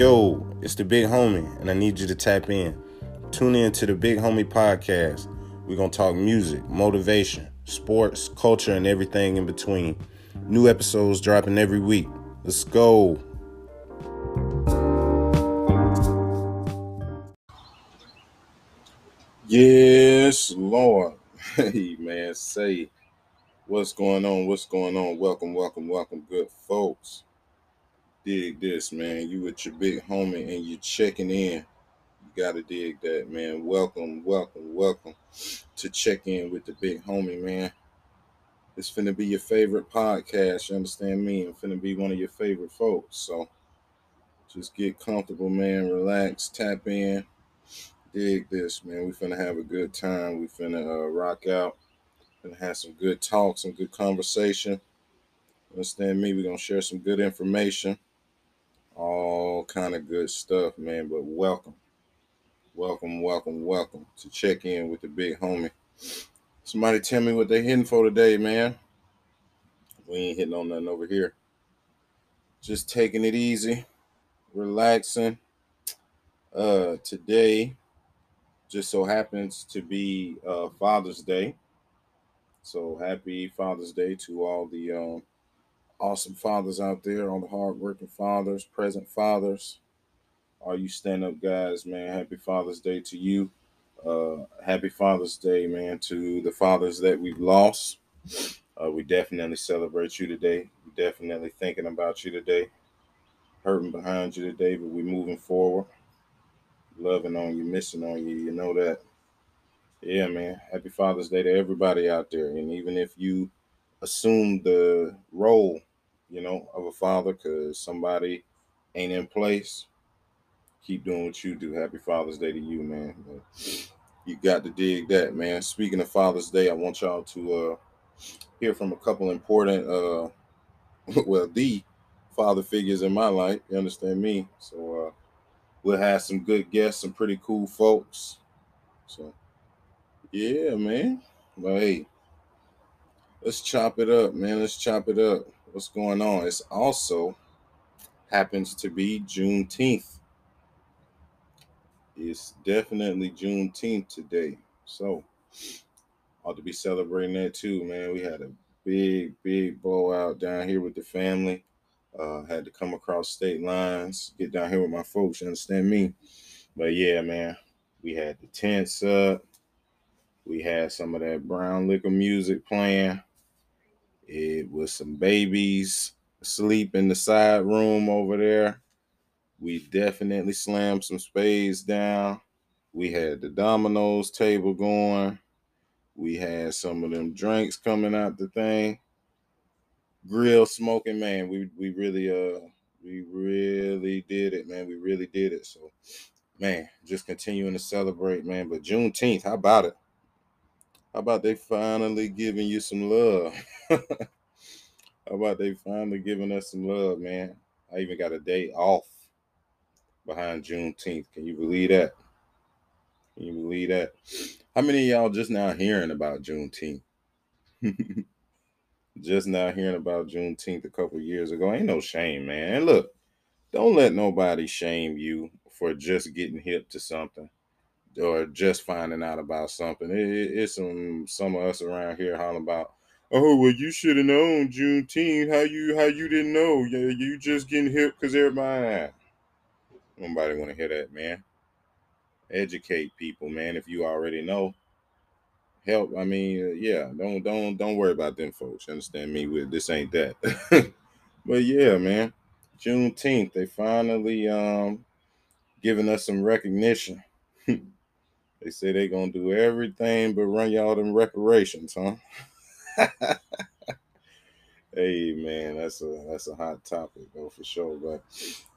Yo, it's the big homie, and I need you to tap in. Tune in to the Big Homie Podcast. We're going to talk music, motivation, sports, culture, and everything in between. New episodes dropping every week. Let's go. Yes, Lord. Hey, man, say what's going on? What's going on? Welcome, welcome, welcome, good folks. Dig this, man. You with your big homie and you checking in. You got to dig that, man. Welcome, welcome, welcome to check in with the big homie, man. It's finna be your favorite podcast. You understand me? I'm finna be one of your favorite folks. So just get comfortable, man. Relax, tap in dig this, man. We finna have a good time. We finna uh, rock out. Gonna have some good talk, some good conversation. Understand me? We're gonna share some good information, all kind of good stuff, man. But welcome, welcome, welcome, welcome to check in with the big homie. Somebody tell me what they're hitting for today, man. We ain't hitting on nothing over here. Just taking it easy, relaxing. Uh, today just so happens to be uh, Father's Day. So happy Father's Day to all the um, awesome fathers out there, all the hardworking fathers, present fathers, all you stand up guys, man. Happy Father's Day to you. Uh, happy Father's Day, man, to the fathers that we've lost. Uh, we definitely celebrate you today. We definitely thinking about you today, hurting behind you today, but we're moving forward loving on you, missing on you. You know that. Yeah, man. Happy Father's Day to everybody out there. And even if you assume the role, you know, of a father because somebody ain't in place, keep doing what you do. Happy Father's Day to you, man. You got to dig that, man. Speaking of Father's Day, I want y'all to uh hear from a couple important uh well, the father figures in my life. You understand me? So uh we'll have some good guests, some pretty cool folks. So, yeah, man. But hey, let's chop it up, man. Let's chop it up. What's going on? It's also happens to be Juneteenth. It's definitely Juneteenth today. So, ought to be celebrating that too, man. We had a big, big blowout down here with the family. Uh, had to come across state lines, get down here with my folks. You understand me? But yeah, man, we had the tents up. We had some of that brown liquor music playing. It was some babies asleep in the side room over there. We definitely slammed some spades down. We had the dominoes table going. We had some of them drinks coming out the thing grill smoking, man. We we really uh we really did it, man. We really did it. So, man, just continuing to celebrate, man. But Juneteenth, how about it? How about they finally giving you some love? how about they finally giving us some love, man? I even got a day off behind Juneteenth. Can you believe that? Can you believe that? How many y'all just now hearing about Juneteenth? just now hearing about Juneteenth a couple years ago. Ain't no shame, man. Look, don't let nobody shame you for just getting hip to something or just finding out about something. It, it, it's some some of us around here hollering about, oh well, you should have known Juneteenth. How you how you didn't know? Yeah, you just getting hip because everybody. Nobody want to hear that, man. Educate people, man. If you already know, help. I mean, uh, yeah, don't don't don't worry about them folks. Understand me? With this ain't that. but yeah, man, Juneteenth, they finally um giving us some recognition. they say they gonna do everything but run y'all them reparations, huh? hey man, that's a that's a hot topic though for sure. But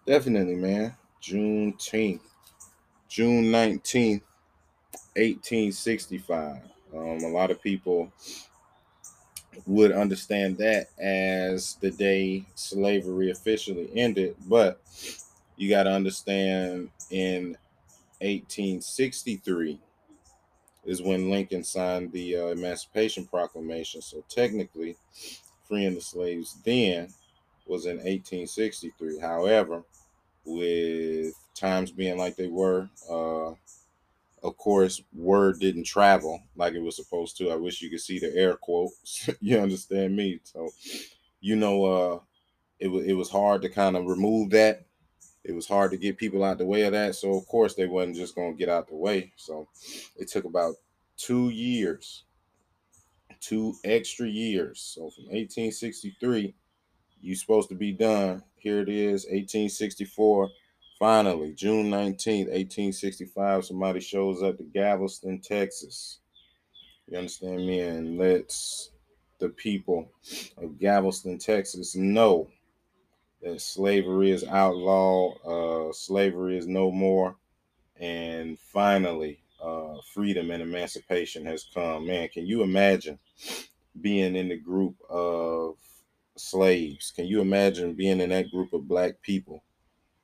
definitely, man, Juneteenth, June nineteenth, eighteen sixty five. Um, a lot of people would understand that as the day slavery officially ended, but you got to understand in 1863 is when Lincoln signed the uh, Emancipation Proclamation. So technically, freeing the slaves then was in 1863. However, with times being like they were. Uh, of course, word didn't travel like it was supposed to. I wish you could see the air quotes. you understand me? So, you know, uh, it was it was hard to kind of remove that. It was hard to get people out the way of that. So of course they wasn't just gonna get out the way. So it took about two years, two extra years. So from 1863, you supposed to be done. Here it is, 1864. Finally, June 19th, 1865, somebody shows up to Galveston, Texas. You understand me? And lets the people of Galveston, Texas know that slavery is outlawed, uh, slavery is no more, and finally, uh, freedom and emancipation has come. Man, can you imagine being in the group of slaves? Can you imagine being in that group of black people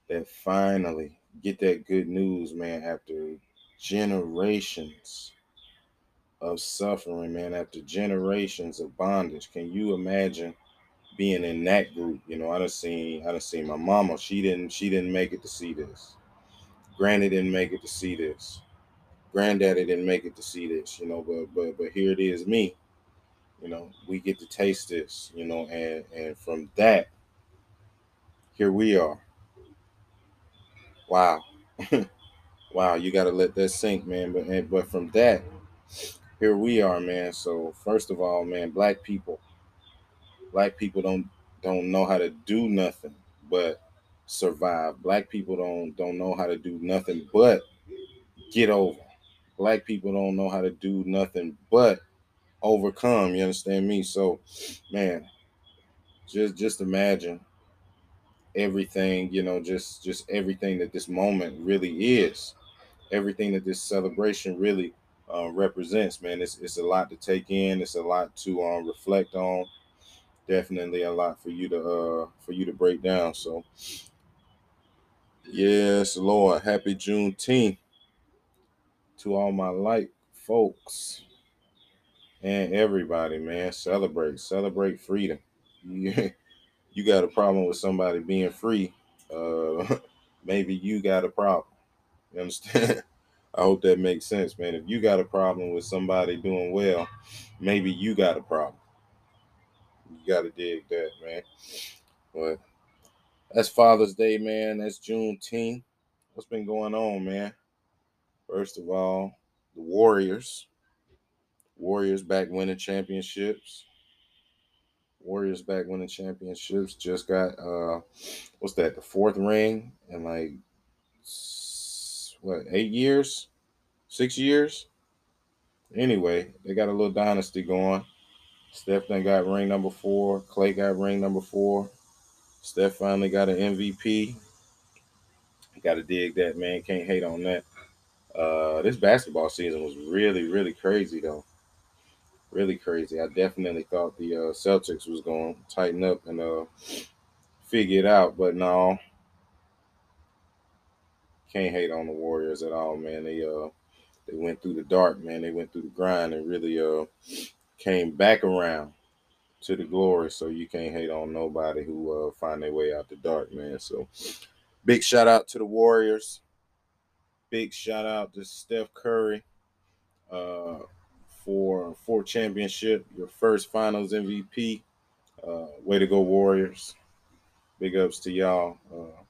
that finally get that good news, man, after generations of suffering, man, after generations of bondage? Can you imagine? Being in that group, you know, I done seen I done seen my mama. She didn't she didn't make it to see this. Granny didn't make it to see this. Granddaddy didn't make it to see this, you know, but but but here it is, me. You know, we get to taste this, you know, and and from that, here we are. Wow. wow, you gotta let that sink, man. But but from that, here we are, man. So first of all, man, black people black people don't don't know how to do nothing but survive. Black people don't don't know how to do nothing but get over. Black people don't know how to do nothing but overcome. You understand me? So, man, just just imagine everything. You know, just just everything that this moment really is. Everything that this celebration really uh, represents. Man, it's it's a lot to take in. It's a lot to um, reflect on definitely a lot for you to uh for you to break down. So yes, Lord, happy Juneteenth to all my light folks and everybody, man. Celebrate, celebrate freedom. You, got a problem with somebody being free, uh maybe you got a problem. You understand? I hope that makes sense, man. If you got a problem with somebody doing well, maybe you got a problem gotta dig that, man. But that's Father's Day, man. That's Juneteenth. What's been going on, man? First of all, the Warriors. Warriors back winning championships. Warriors back winning championships. Just got uh what's that, the fourth ring in like what, eight years? Six years? Anyway, they got a little dynasty going. Steph then got ring number four. Klay got ring number four. Steph finally got an MVP. Got to dig that, man. Can't hate on that. Uh, this basketball season was really, really crazy, though. Really crazy. I definitely thought the uh, Celtics was going to tighten up and uh, figure it out, but no. Can't hate on the Warriors at all, man. They uh they went through the dark, man. They went through the grind and really uh came back around to the glory. So you can't hate on nobody who uh, find their way out the dark, man. So big shout out to the Warriors. Big shout out to Steph Curry uh, for four championship, your first Finals MVP. Uh, way to go, Warriors! Big ups to y'all. Uh,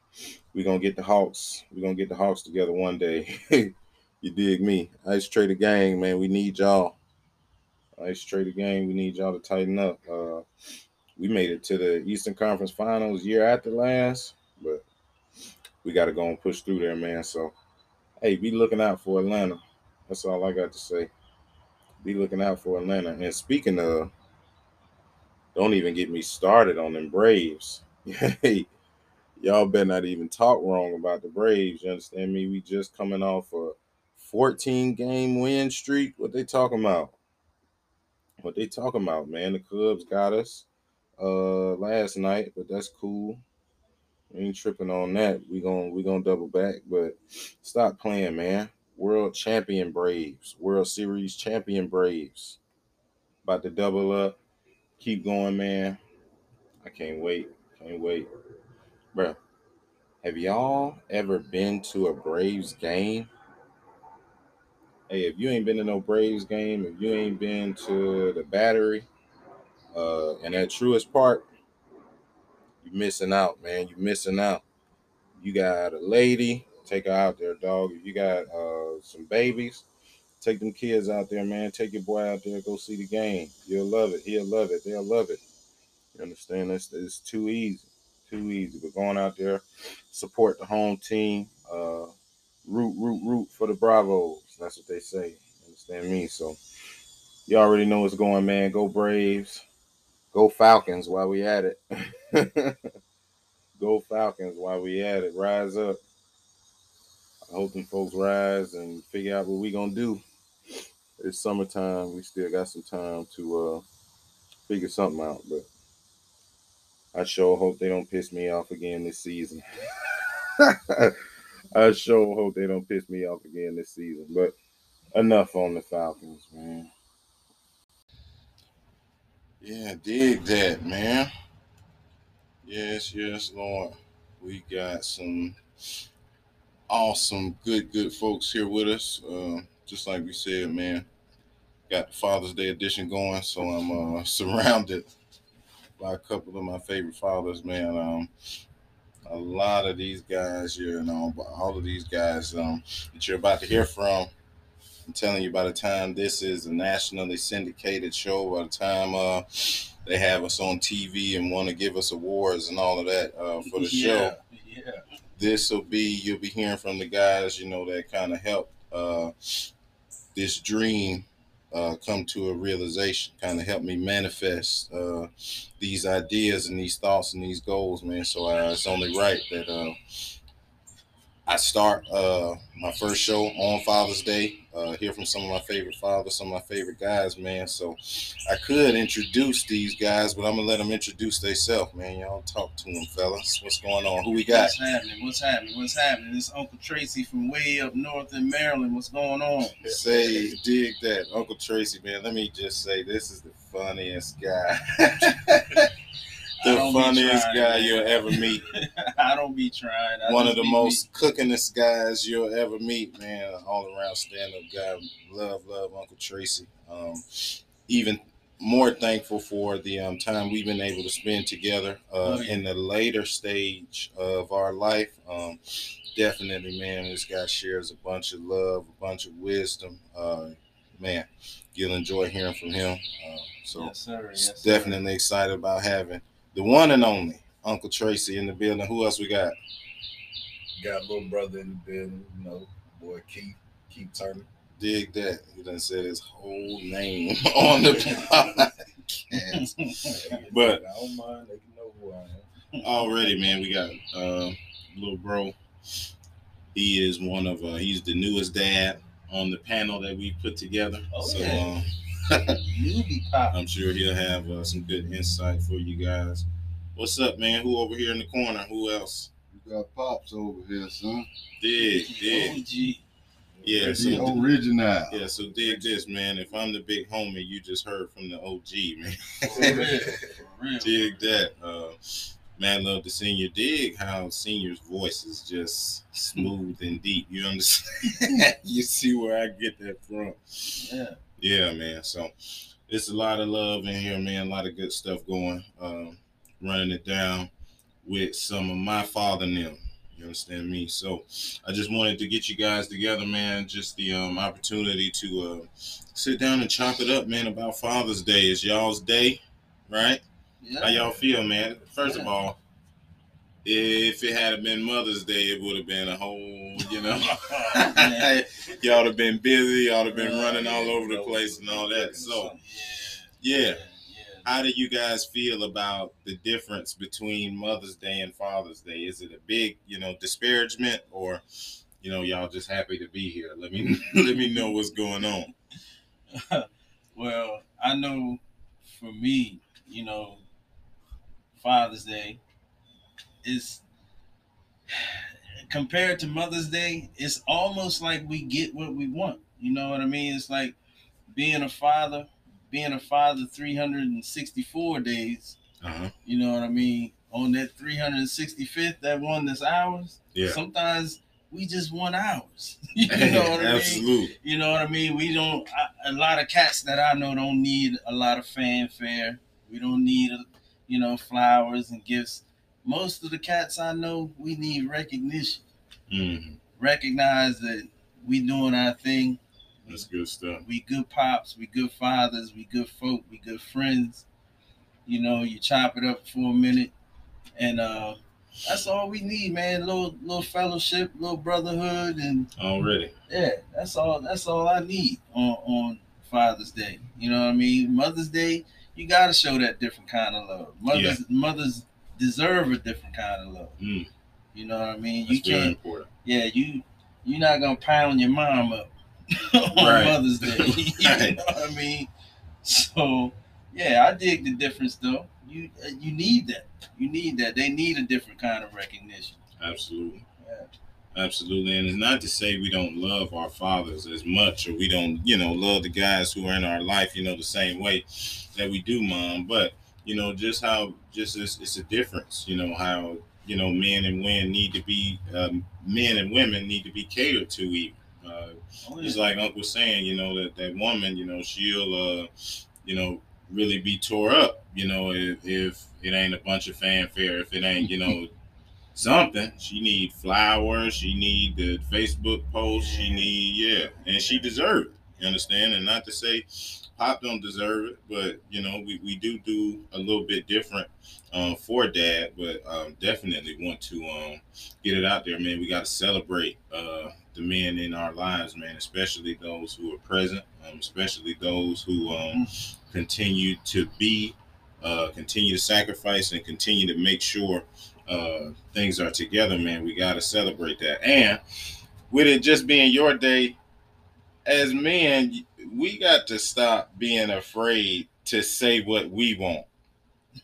we gonna get the Hawks. We're gonna get the Hawks together one day. you dig me? I just Ice Trader Gang, man. We need y'all. Ice Trader Gang, we need y'all to tighten up. Uh, we made it to the Eastern Conference Finals year after last, but we got to go and push through there, man. So, hey, be looking out for Atlanta. That's all I got to say. Be looking out for Atlanta. And speaking of, don't even get me started on them Braves. Hey, y'all better not even talk wrong about the Braves. You understand me? We just coming off a 14 game win streak. What they talking about? What they talking about, man. The Cubs got us uh last night, but that's cool. We ain't tripping on that. We gonna we gonna double back, but stop playing, man. World champion Braves, World Series champion Braves. About to double up. Keep going, man. I can't wait. Can't wait. Bruh. Have y'all ever been to a Braves game? Hey, if you ain't been to no Braves game, if you ain't been to the Battery, uh, and that Truist Park, you're missing out, man. You're missing out. You got a lady, take her out there, dog. If you got uh, some babies, take them kids out there, man. Take your boy out there, go see the game. You'll love it. He'll love it. They'll love it. You understand? It's, it's too easy. Too easy. But going out there, support the home team. Uh, root, root, root for the Bravos. That's what they say. Understand me? So you already know what's going, man. Go Braves. Go Falcons while we at it. Go Falcons while we at it. Rise up. I hope them folks rise and figure out what we gonna do. It's summertime. We still got some time to uh figure something out, but I sure hope they don't piss me off again this season. I sure hope they don't piss me off again this season. But enough on the Falcons, man. Yeah, dig that, man. Yes, yes, Lord. We got some awesome, good, good folks here with us. Uh, just like we said, man, got the Father's Day edition going, so I'm uh, surrounded by a couple of my favorite fathers, man. Um, a lot of these guys, you know, all of these guys um, that you're about to hear from. I'm telling you, by the time this is a nationally syndicated show, by the time uh, they have us on TV and want to give us awards and all of that uh, for the yeah, show, Yeah. this will be you'll be hearing from the guys, you know, that kind of helped uh, this dream uh, come to a realization, kind of help me manifest uh, these ideas and these thoughts and these goals, man. So uh, it's only right that uh, I start uh, my first show on Father's Day. Uh, hear from some of my favorite fathers, some of my favorite guys, man. So I could introduce these guys, but I'm gonna let them introduce themselves, man. Y'all talk to them, fellas. What's going on? Who we got? What's happening? What's happening? What's happening? It's Uncle Tracy from way up north in Maryland. What's going on? Say, dig that, Uncle Tracy, man. Let me just say, this is the funniest guy, the funniest trying, guy man. you'll ever meet. I don't be trying. I One of the most cookingest guys you'll ever meet, man. All around stand up guy. Love, love Uncle Tracy. Um, even more thankful for the um, time we've been able to spend together uh, Oh, yeah. in the later stage of our life. Um, definitely, man, this guy shares a bunch of love, a bunch of wisdom. Uh, man, you'll enjoy hearing from him. Uh, so Yes, sir. Yes, sir. definitely excited about having the one and only Uncle Tracy in the building. Who else we got? Got little brother in the building, you know, boy Keith, Keith Turner. Dig that. He done said his whole name on the podcast. But- I don't mind, they can know who I am. Already, man, we got uh little bro. He is one of uh he's the newest dad on the panel that we put together. Oh, so yeah. um, You be pop. I'm sure he'll have uh, some good insight for you guys. What's up, man? Who over here in the corner? Who else? You got pops over here, son. Dig, dig. OG. Yeah, the so original. yeah, so dig this, man. If I'm the big homie, you just heard from the OG, man. For real. For real. dig that. Uh, man, love the senior dig how senior's voice is just smooth and deep. You understand? you see where I get that from. Yeah. Yeah, man. So it's a lot of love in here, man. A lot of good stuff going. Um, running it down with some of my father them. You understand me? So I just wanted to get you guys together, man. Just the um, opportunity to uh, sit down and chop it up, man, about Father's Day. It's y'all's day, right? Yeah. How y'all feel, man? First of all, if it had been Mother's Day, it would have been a whole, you know, y'all have been busy, y'all have been Uh, running all over the place and all that. So, yeah, Yeah. how do you guys feel about the difference between Mother's Day and Father's Day? Is it a big, you know, disparagement, or, you know, y'all just happy to be here? Let me let me know what's going on. well, I know for me, you know, Father's Day is compared to Mother's Day, it's almost like we get what we want. You know what I mean? It's like being a father, being a father 364 days. Uh-huh. You know what I mean? On that 365th, that one that's ours. Yeah. Sometimes we just want ours. you know what I mean? Absolutely. You know what I mean? We don't. I, a lot of cats that I know don't need a lot of fanfare. We don't need, you know, flowers and gifts. Most of the cats I know, we need recognition. hmm Recognize that we doing our thing. That's good stuff. We good pops. We good fathers. We good folk. We good friends. You know, you chop it up for a minute, and uh that's all we need, man. Little little fellowship, little brotherhood, and Already. yeah, that's all. That's all I need on on Father's Day. You know what I mean? Mother's Day, you gotta show that different kind of love. Mothers mothers deserve a different kind of love. Mm. You know what I mean? That's you very can't. important. Yeah, you you're not gonna pound your mom up on Right. Mother's Day. you Right. know what I mean? So yeah, I dig the difference though. You uh, you need that. You need that. They need a different kind of recognition. Absolutely. Yeah. Absolutely. And it's not to say we don't love our fathers as much or we don't, you know, love the guys who are in our life, you know, the same way that we do mom. But, you know, just how, just it's, it's a difference, you know, how, you know, men and women need to be, um, men and women need to be catered to even. Uh, Oh, yeah. like Uncle saying, you know, that that woman, you know, she'll, uh, you know, really be tore up, you know, if, if it ain't a bunch of fanfare, if it ain't, you know, something. She need flowers, she need the Facebook post, she need, yeah, and she deserved. it. You understand? And not to say Pop don't deserve it, but you know, we, we do do a little bit different um, for dad, but um, definitely want to um, get it out there, man. We got to celebrate uh, the men in our lives, man, especially those who are present, um, especially those who um, continue to be, uh, continue to sacrifice, and continue to make sure uh, things are together, man. We got to celebrate that. And with it just being your day, as men, we got to stop being afraid to say what we want.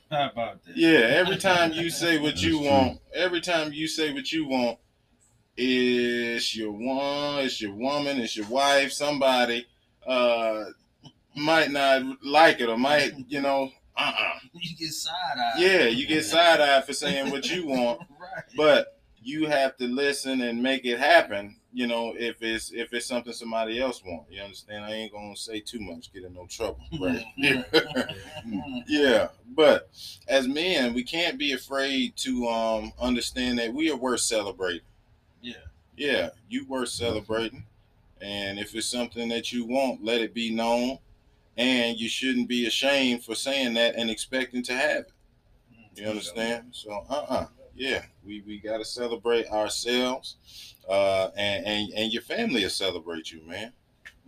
How about that? Yeah, every time you say what you want, every time you say what you want, it's your one, it's your woman, it's your wife, somebody uh might not like it or might, you know, uh-uh. you get side eye. Yeah, you get side eyed for saying what you want, right. but you have to listen and make it happen. You know, if it's if it's something somebody else want, you understand. I ain't gonna say too much, get in no trouble, right? yeah, but as men, we can't be afraid to um understand that we are worth celebrating. yeah. Yeah, you worth celebrating, and if it's something that you want, let it be known, and you shouldn't be ashamed for saying that and expecting to have it. You understand? So, uh, uh yeah, we we got to celebrate ourselves, uh, and and and your family will celebrate you, man.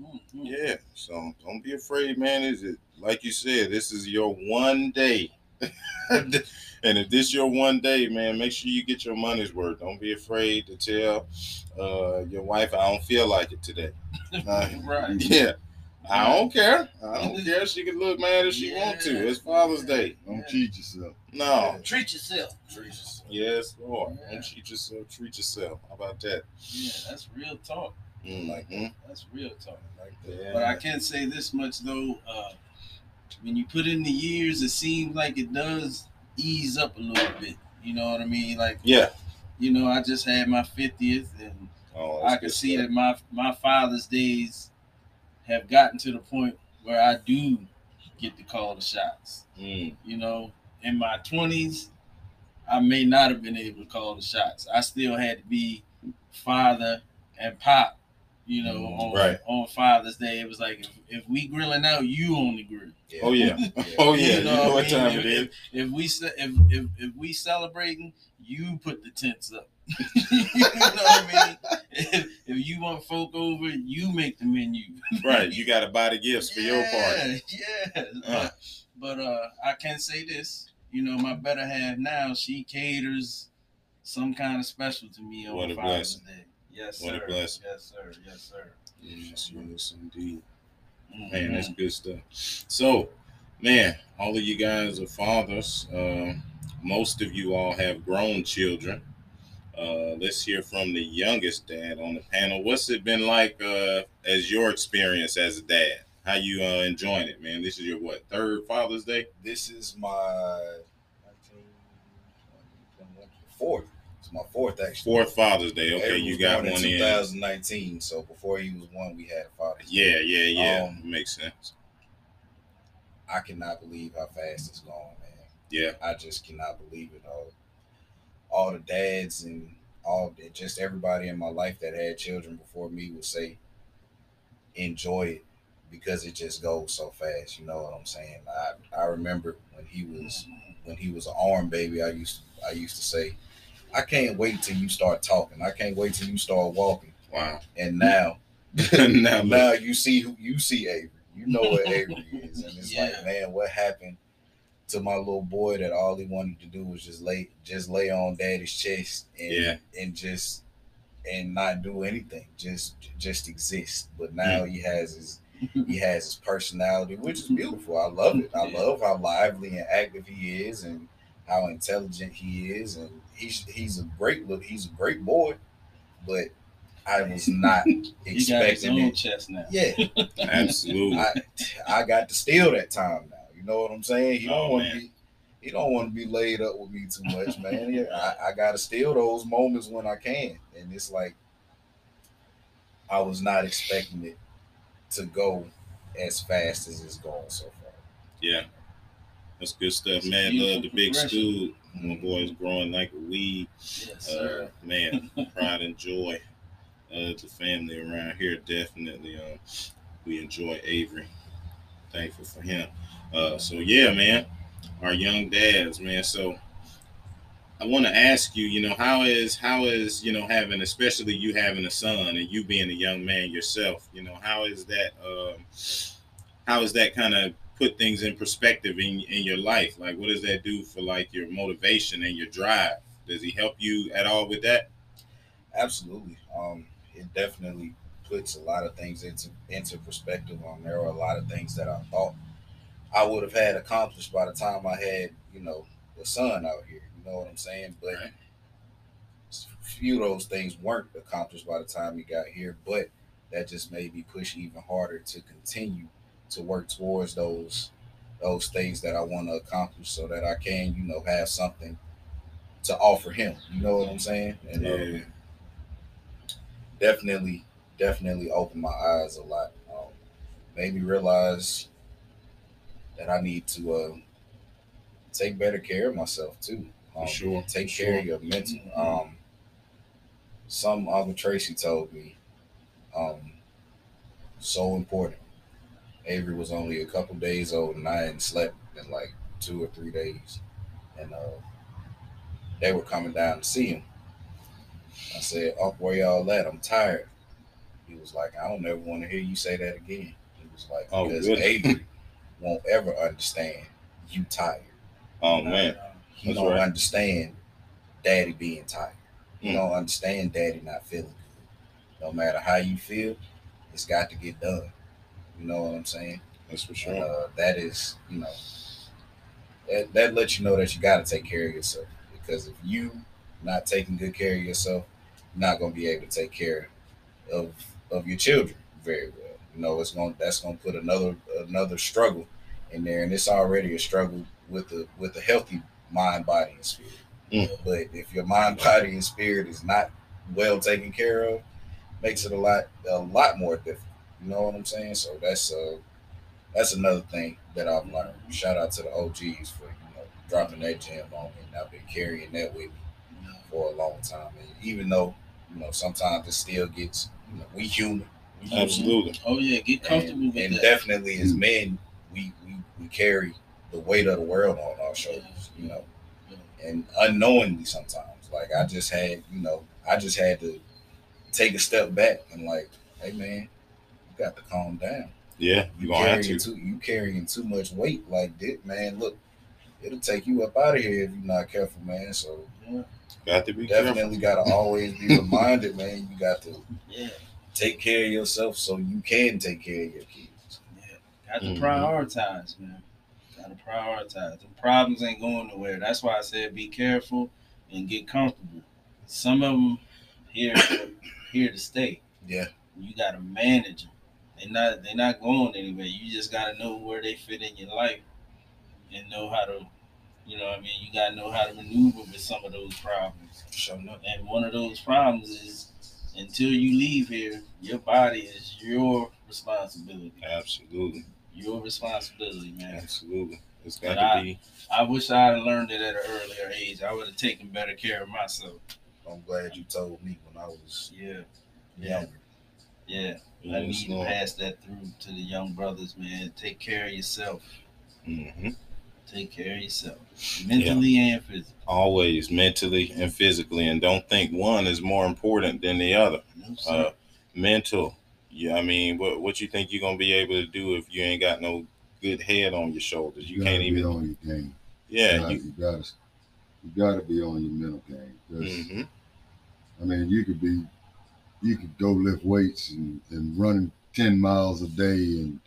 Mhm. Yeah, so don't be afraid, man. Is it like you said? This is your one day, and if this your one day, man, make sure you get your money's worth. Don't be afraid to tell uh, your wife, "I don't feel like it today." Uh, Right. yeah, I don't care. I don't care. She can look mad if she want to. It's Father's Day. Don't cheat yourself. No. Treat yourself. Treat yourself. Yes, Lord. Yeah. Don't cheat yourself. Treat yourself. How about that? Yeah, that's real talk. Mhm. That's real talk. Like that. Yeah. But I can't say this much though, uh, when you put in the years, it seems like it does ease up a little bit. You know what I mean? Like, Yeah. you know, I just had my fiftieth, and Oh, I can see stuff. that my my father's days have gotten to the point where I do get to call the shots. Mm. You know, in my twenties, I may not have been able to call the shots. I still had to be father and pop. You know, Mm, on right. on Father's Day, it was like if, if we grilling out, you on the grill. Oh yeah. Oh yeah. You know, what I mean? time if, it is? If, if we if, if if we celebrating, you put the tents up. you know what I mean? If, if you want folk over, you make the menu. Right. You got to buy the gifts for your party. Yeah. Uh. But uh, I can say this. You know, my better half now, she caters some kind of special to me on What a Father's blessing. Day. Yes, What a blessing. Yes, sir. Yes, sir. Yes, yes, indeed. Mhm. Man, that's good stuff. So, man, all of you guys are fathers. Uh, most of you all have grown children. Uh, let's hear from the youngest dad on the panel. What's it been like uh, as your experience as a dad? How you uh, enjoying it, man? This is your what third Father's Day? This is my 21, Fourth. It's my fourth actually. Fourth Father's Day. Okay, you got one in in. 2019. So before he was one, we had a father. Yeah, yeah, yeah. Um, Makes sense. I cannot believe how fast it's gone, man. Yeah, I just cannot believe it all. All the dads and all just everybody in my life that had children before me would say, enjoy it because it just goes so fast. You know what I'm saying? I I remember when he was when he was an arm baby. I used I used to say, I can't wait till you start talking. I can't wait till you start walking. wow. And now now, now you see who you see Avery. You know what Avery is, and it's Yeah. like, man, what happened to my little boy that all he wanted to do was just lay just lay on daddy's chest and Yeah. and just and not do anything, just just exist. But now he has his he has his personality, which is beautiful. I love it. I Yeah. love how lively and active he is, and how intelligent he is, and he's he's a great look. He's a great boy, but I was not He got his expecting own it. chest now. Yeah, absolutely. I I got to steal that time now. You know what I'm saying? He don't Oh, want to be he don't want to be laid up with me too much, man. Yeah, I, I got to steal those moments when I can, and it's like I was not expecting it to go as fast as it's going so far. yeah, that's good stuff, It's man. Love the big progression. school. My boy's growing like a weed. Yes, Uh, sir. man, pride and joy. Uh, the family around here definitely. Um, we enjoy Avery. Thankful for him. Uh, so yeah, man, our young dads, man. So I want to ask you, you know, how is how is you know having, especially you having a son and you being a young man yourself, you know, how is that? Um, how is that kind of put things in perspective in in your life? Like, what does that do for like your motivation and your drive? Does he help you at all with that? Absolutely. Um, it definitely puts a lot of things into into perspective. on there are a lot of things that I thought I would have had accomplished by the time I had, you know, a son out here. You know what I'm saying? But Right. few of those things weren't accomplished by the time he got here. But that just made me push even harder to continue to work towards those those things that I want to accomplish, so that I can, you know, have something to offer him. You know what I'm saying? And um, Yeah. definitely, definitely opened my eyes a lot. Um, made me realize that I need to uh, take better care of myself too. For Um, sure. Take care of your mental. Mhm. Um, some Uncle Tracy told me, um, so important. Avery was only a couple days old, and I hadn't slept in like two or three days, and uh, they were coming down to see him. I said, "Oh, where y'all at? I'm tired." He was like, "I don't ever want to hear you say that again." He was like, Oh, "Because good. Avery won't ever understand you tired. Oh man. He That's don't right. understand Daddy being tired. He Mm. don't understand Daddy not feeling good. No matter how you feel, it's got to get done. You know what I'm saying? That's for And, sure. uh, that is, you know, that, that lets you know that you got to take care of yourself. Because if you not taking good care of yourself, you're not gonna be able to take care of of your children very well. You know, it's going to that's gonna put another another struggle in there, and it's already a struggle with the with a healthy mind, body, and spirit. Mm. But if your mind, body, and spirit is not well taken care of, makes it a lot a lot more difficult. You know what I'm saying? So that's uh that's another thing that I've learned. Shout out to the OGs for you know dropping that gem on me, and I've been carrying that with me for a long time. And even though you know sometimes it still gets you know we human, we human. Absolutely. Oh yeah, get comfortable and, with and that. definitely as men, we, we we carry the weight of the world on our shoulders, you know, and unknowingly sometimes. Like I just had, you know, I just had to take a step back and like, hey man, you got to calm down. Yeah, You you gonna have carrying to. too you carrying too much weight like this, man. Look, it'll take you up out of here if you're not careful, man. So Yeah, Got to be careful. definitely gotta always be reminded, man. You got to yeah, take care of yourself so you can take care of your kids. yeah. Got to Mhm. prioritize, man. Got to prioritize. The problems ain't going nowhere. That's why I said be careful and get comfortable. Some of them here here to stay. Yeah. You got to manage them. They not they not going anywhere. You just got to know where they fit in your life and know how to You know, what I mean, you gotta know how to maneuver with some of those problems. Up. And one of those problems is until you leave here, your body is your responsibility. Absolutely. Your responsibility, man. Absolutely. It's got But to I- be. I wish I had learned it at an earlier age. I would have taken better care of myself. I'm glad you told me when I was Yeah. Yeah. younger. Yeah. you I need to pass that through to the young brothers, man. Take care of yourself. Mhm. Take care of yourself. Mentally and physically. Always mentally and physically, and don't think one is more important than the other. You know Uh, mental. Yeah, I mean, what what you think you're gonna be able to do if you ain't got no good head on your shoulders? You gotta can't be even. on your game. Yeah. Gotta- You, you gotta you gotta be on your mental game. 'Cause, mhm. I mean, you could be, you could go lift weights and, and run ten miles a day and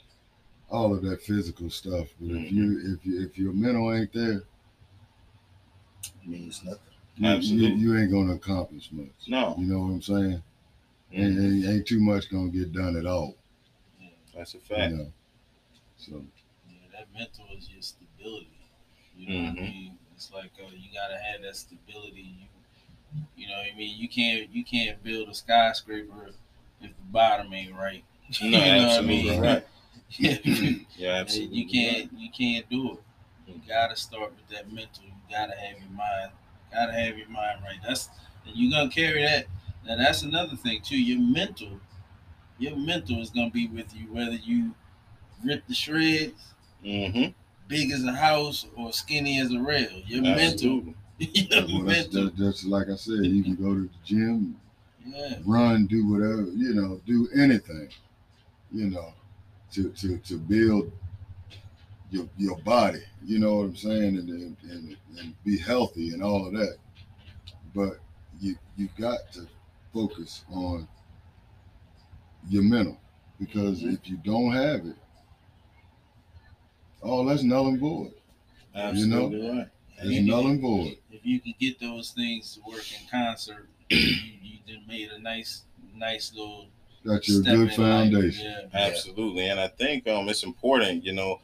all of that physical stuff. But if you if you if your mental ain't there, it means nothing. you, you, you ain't gonna accomplish much. No. You know what I'm saying? Ain't, Mhm. ain't, ain't too much gonna get done at all. That's a You fact. know. So Yeah, that mental is your stability. You know what Mhm. I mean? It's like uh, you gotta have that stability. You, you know what I mean? You can't you can't build a skyscraper if the bottom ain't right. No, You know what I mean? right. Yeah. Yeah, absolutely. you can't you can't do it. You gotta start with that mental. You gotta have your mind. Gotta have your mind right. That's and you're gonna carry that. Now that's another thing too. Your mental, your mental is gonna be with you whether you rip the shreds, Mm-hmm. big as a house, or skinny as a rail. Your mental, Absolutely. your well, that's, mental. that, that's like I said. You can go to the gym, Yeah, run, do whatever, you know, do anything, you know, to to, to build your your body, you know what I'm saying, and and, and and be healthy and all of that. But you you got to focus on your mental because Mhm. if you don't have it, all that's null and void. Absolutely right. And It's if you- null and void. if you can get those things to work in concert, you, you made a nice, nice little Got your good foundation. Yeah. Absolutely. And I think um it's important, you know,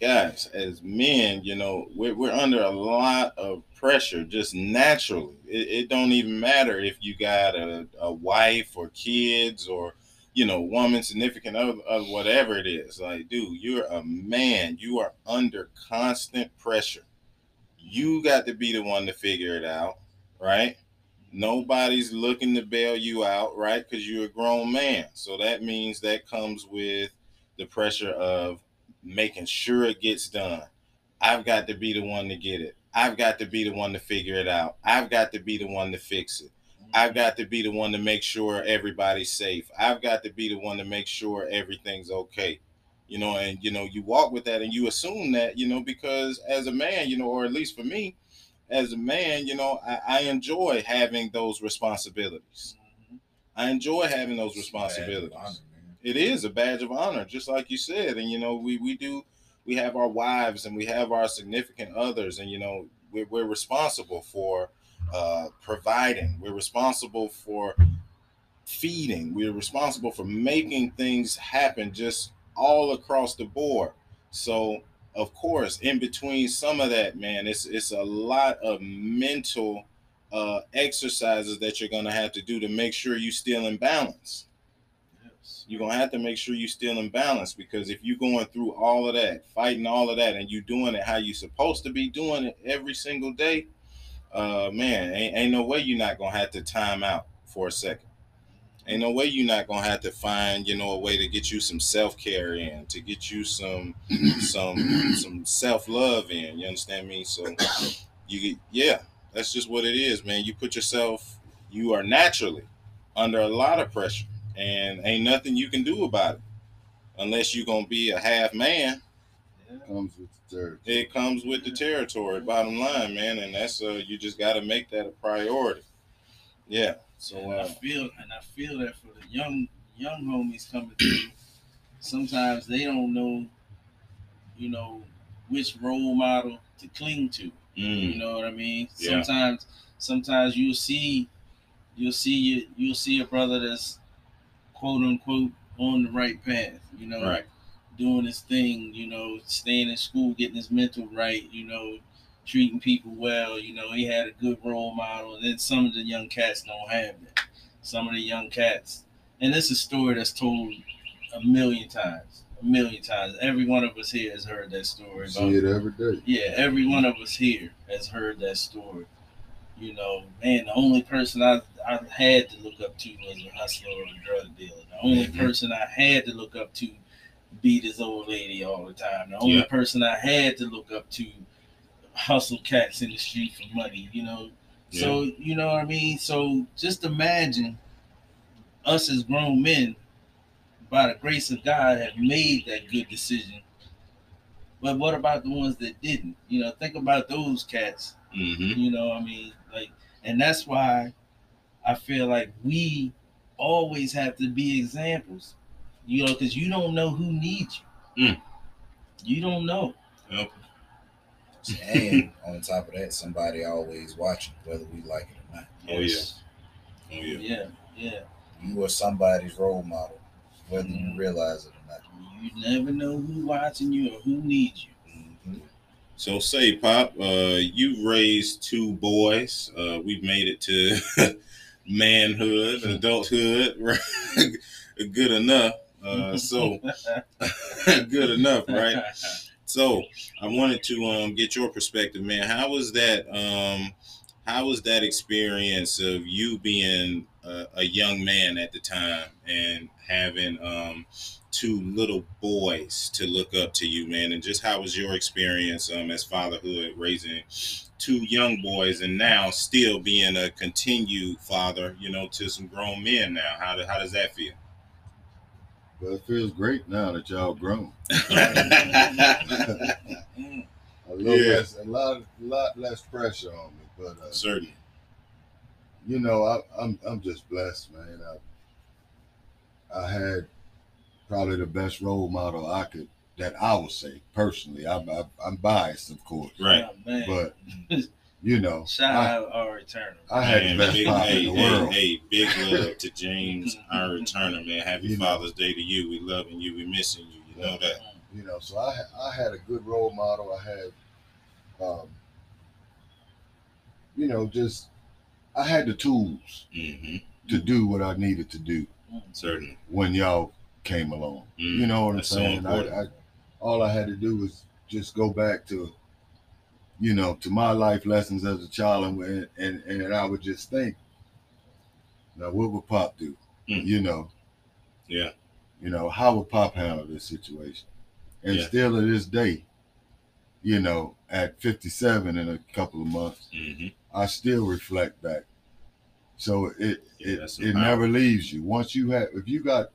guys, as men, you know, we're, we're under a lot of pressure just naturally. It, it don't even matter if you got a, a wife or kids or, you know, woman, significant other, other, whatever it is. Like, dude, you're a man. You are under constant pressure. You got to be the one to figure it out, right? Nobody's looking to bail you out, right? Because you're a grown man. So that means that comes with the pressure of making sure it gets done. I've got to be the one to get it. I've got to be the one to figure it out. I've got to be the one to fix it. I've got to be the one to make sure everybody's safe. I've got to be the one to make sure everything's okay. You know, and you know, you walk with that and you assume that, you know, because as a man, you know, or at least for me, as a man, you know, I, I enjoy having those responsibilities. Mhm. I enjoy having those It's a badge of responsibilities. honor. It is a badge of honor, just like you said. And you know, we we do we have our wives and we have our significant others, and you know, we're, we're responsible for uh, providing. We're responsible for feeding. We're responsible for making things happen just all across the board. So, of course, in between some of that, man, it's it's a lot of mental uh, exercises that you're gonna have to do to make sure you still in balance Yes. you're gonna have to make sure you're still in balance because if you're going through all of that, fighting all of that, and you're doing it how you're supposed to be doing it every single day, uh man, ain't, ain't no way you're not gonna have to time out for a second. Ain't no way you're not gonna have to find, you know, a way to get you some self-care in, to get you some some some self-love in. You understand me? So you get yeah, that's just what it is, man. You put yourself, you are naturally under a lot of pressure and ain't nothing you can do about it unless you're gonna be a half man. Yeah. Comes with the territory. It comes with the territory, bottom line, man, and that's uh you just got to make that a priority. Yeah. So and I uh, feel and I feel that for the young young homies coming through, sometimes they don't know, you know, which role model to cling to. You mm, know what I mean? Yeah. Sometimes sometimes you'll see you'll see you'll see a brother that's quote unquote on the right path, you know, Right. doing his thing, you know, staying in school, getting his mental right, you know, treating people well. You know, he had a good role model. And then some of the young cats don't have that. Some of the young cats, and this is a story that's told a million times, a million times. Every one of us here has heard that story. See it every day. Yeah, every one of us here has heard that story. You know, man, the only person I, I had to look up to was a hustler or a drug dealer. The only Mhm. person I had to look up to beat his old lady all the time. The only Yeah. person I had to look up to hustle cats in the street for money, you know. So, you know what I mean? So just imagine us as grown men, by the grace of God, have made that good decision. But what about the ones that didn't? You know, think about those cats Mm-hmm. you know, what I mean, like, and that's why I feel like we always have to be examples. You know, because you don't know who needs you. Mm. You don't know. Yep. And on top of that, somebody always watching, whether we like it or not. Oh yeah. Oh yeah. Yeah, yeah. You are somebody's role model, whether you Mhm. realize it or not. You never know who's watching you or who needs you. Mhm. So say, Pop, uh, you've raised two boys. Uh, we've made it to manhood, adulthood, good enough. Uh, so good enough, right? So I wanted to um, get your perspective, man. How was that? Um, how was that experience of you being a, a young man at the time and having um, two little boys to look up to you, man? And just how was your experience um, as fatherhood, raising two young boys, and now still being a continued father, you know, to some grown men now? How, how does that feel? But it feels great now that y'all grown. A little Yeah. less, a lot, lot less pressure on me. But uh, Certainly. you know, I, I'm I'm just blessed, man. I I had probably the best role model I could that I would say personally. I'm I, I'm biased, of course, Right. Oh, but you know, Shout I, out our eternal. I had Man, the best big, pop hey, in the hey, world. hey, big love to James, our returner, man. Happy You know. Father's Day to you. We loving you. We missing you. You know that. You know, so I I had a good role model. I had, um, you know, just I had the tools hmm to do what I needed to do Certainly. when y'all came along. Mm. You know what I'm That's so saying? I. I, all I had to do was just go back to, you know, to my life lessons as a child, and and and I would just think, now what would Pop do? Mm. You know, Yeah. you know, how would Pop handle this situation? And Yeah. still to this day, you know, at 57 in a couple of months, hmm I still reflect back. So it Yeah, it, it never leaves you. Once you have if you got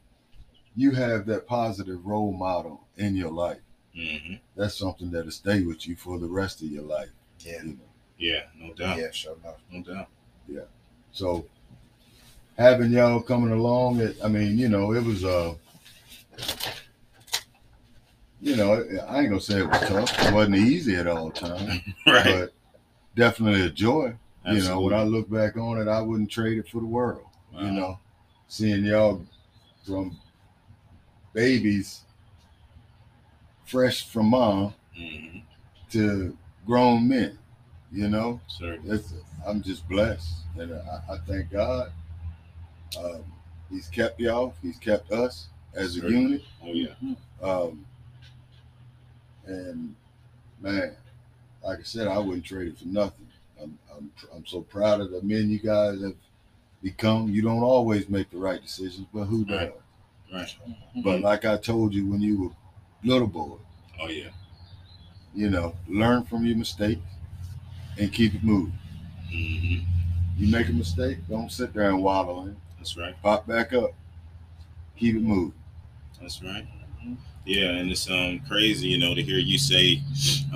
you have that positive role model in your life, hmm that's something that'll stay with you for the rest of your life. Yeah. You know? Yeah. No doubt. Yeah, sure enough. No doubt. Yeah. So having y'all coming along, it, I mean, you know, it was uh you know, I ain't gonna say it was tough. It wasn't easy at all times, right. but definitely a joy. You know, when I look back on it, I wouldn't trade it for the world. Wow. You know, seeing y'all from babies, fresh from mom Mhm. to grown men. You know, Certainly. I'm just blessed, and I, I thank God. Um, he's kept y'all. He's kept us as a unit. Oh yeah. Um, and man, like I said, I wouldn't trade it for nothing. I'm, I'm, I'm so proud of the men you guys have become. You don't always make the right decisions, but who does? Right. Right. But like I told you when you were little boy, Oh yeah. you know, learn from your mistakes and keep it moving. hmm You make a mistake, don't sit there and wallow in. That's right. Pop back up, keep it moving. That's right. Yeah, and it's um crazy, you know, to hear you say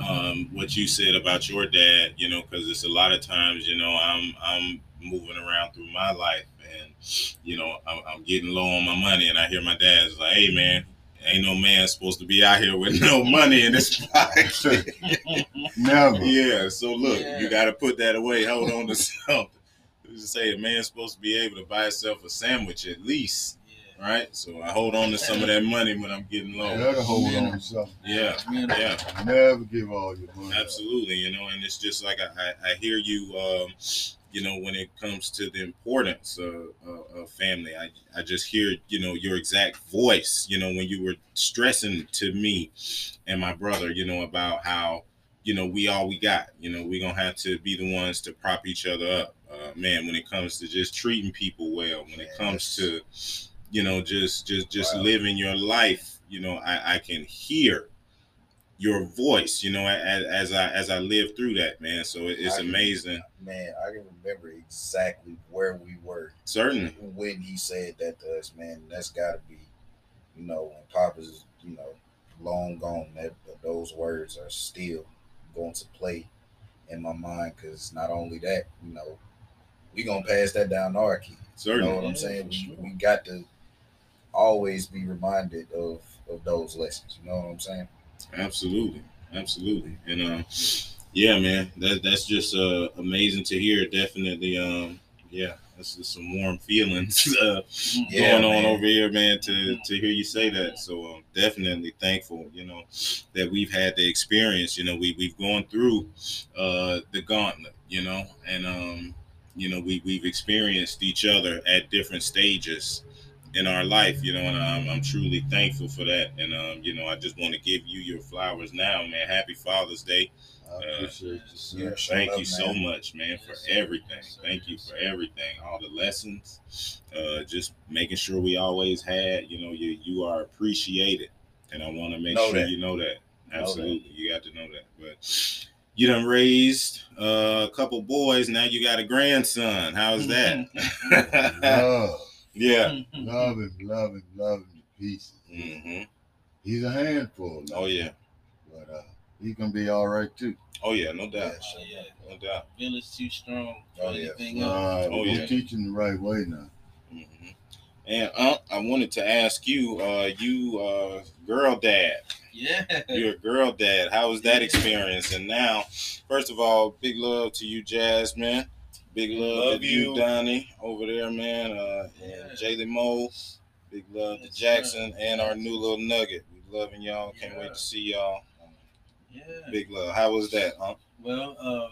um what you said about your dad, you know, because it's a lot of times, you know, I'm I'm moving around through my life, and you know, I'm, I'm getting low on my money, and I hear my dad's like, "Hey, man, ain't no man supposed to be out here with no money in his pocket." Never. yeah, so look, Yeah. you got to put that away. Hold on to something. Just say a man's supposed to be able to buy himself a sandwich at least. right? So I hold on to some of that money when I'm getting low. gotta hold Man. on to something. Yeah, yeah. Never give all your money. up. Absolutely, you know, and it's just like I, I, I hear you, um, you know, when it comes to the importance of, of, of family. I, I just hear, you know, your exact voice, you know, when you were stressing to me and my brother, you know, about how, you know, we all we got, you know, we're going to have to be the ones to prop each other up. Uh, man, when it comes to just treating people well, when it comes to, you know, just, just, just Wow. living your life, you know, I, I can hear your voice, you know, as, as I as I live through that, man. So it- it's I can- amazing. Man, I can remember exactly where we were Certainly, when he said that to us, man. That's got to be, you know, when Papa's, you know, long gone. That those words are still going to play in my mind because not only that, you know, we gonna pass that down to our kids. You certainly, know what I'm saying? for We, we got to always be reminded of of those lessons. You know what I'm saying? Absolutely, absolutely, and um, yeah, man, that that's just uh amazing to hear. Definitely, um, yeah, that's just some warm feelings uh, Yeah, going on over here, man. To to hear you say that, so um, definitely thankful, you know, that we've had the experience. You know, we we've gone through uh the gauntlet, you know, and um, you know, we we've experienced each other at different stages in our life, you know, and I'm, I'm truly thankful for that. And um, you know, I just want to give you your flowers now, man. Happy Father's Day. I appreciate you, sir. Yeah, Thank love, you so man. much, man, for Yes, everything. Yes. Thank you for everything, all the lessons. Uh, just making sure we always had, you know, you you are appreciated, and I want to make Know sure that. you know that. Know that. Absolutely, you got to know that. But you done raised uh, a couple boys. Now you got a grandson. How's that? Love, yeah. love him, love him, love him to pieces. hmm He's a handful. Now, Oh yeah. but uh, he can be all right too. Oh yeah. No doubt. Yeah, Oh, yeah. No doubt. Village too strong for Oh, yeah. anything else. Uh, Oh, we're yeah. teaching the right way now. hmm And uh, I wanted to ask you, uh, you uh, girl dad. Yeah. You're a girl dad. How was that experience? And now, first of all, big love to you, Jasmine. Big love, Love to you, you. Donnie, over there, man. Uh, Yeah. and Jaylee Moe. Big love to Yes, Jackson and our new little nugget. We loving y'all. Can't Yeah. wait to see y'all. Yeah. Big love. How was that, huh? Well, uh,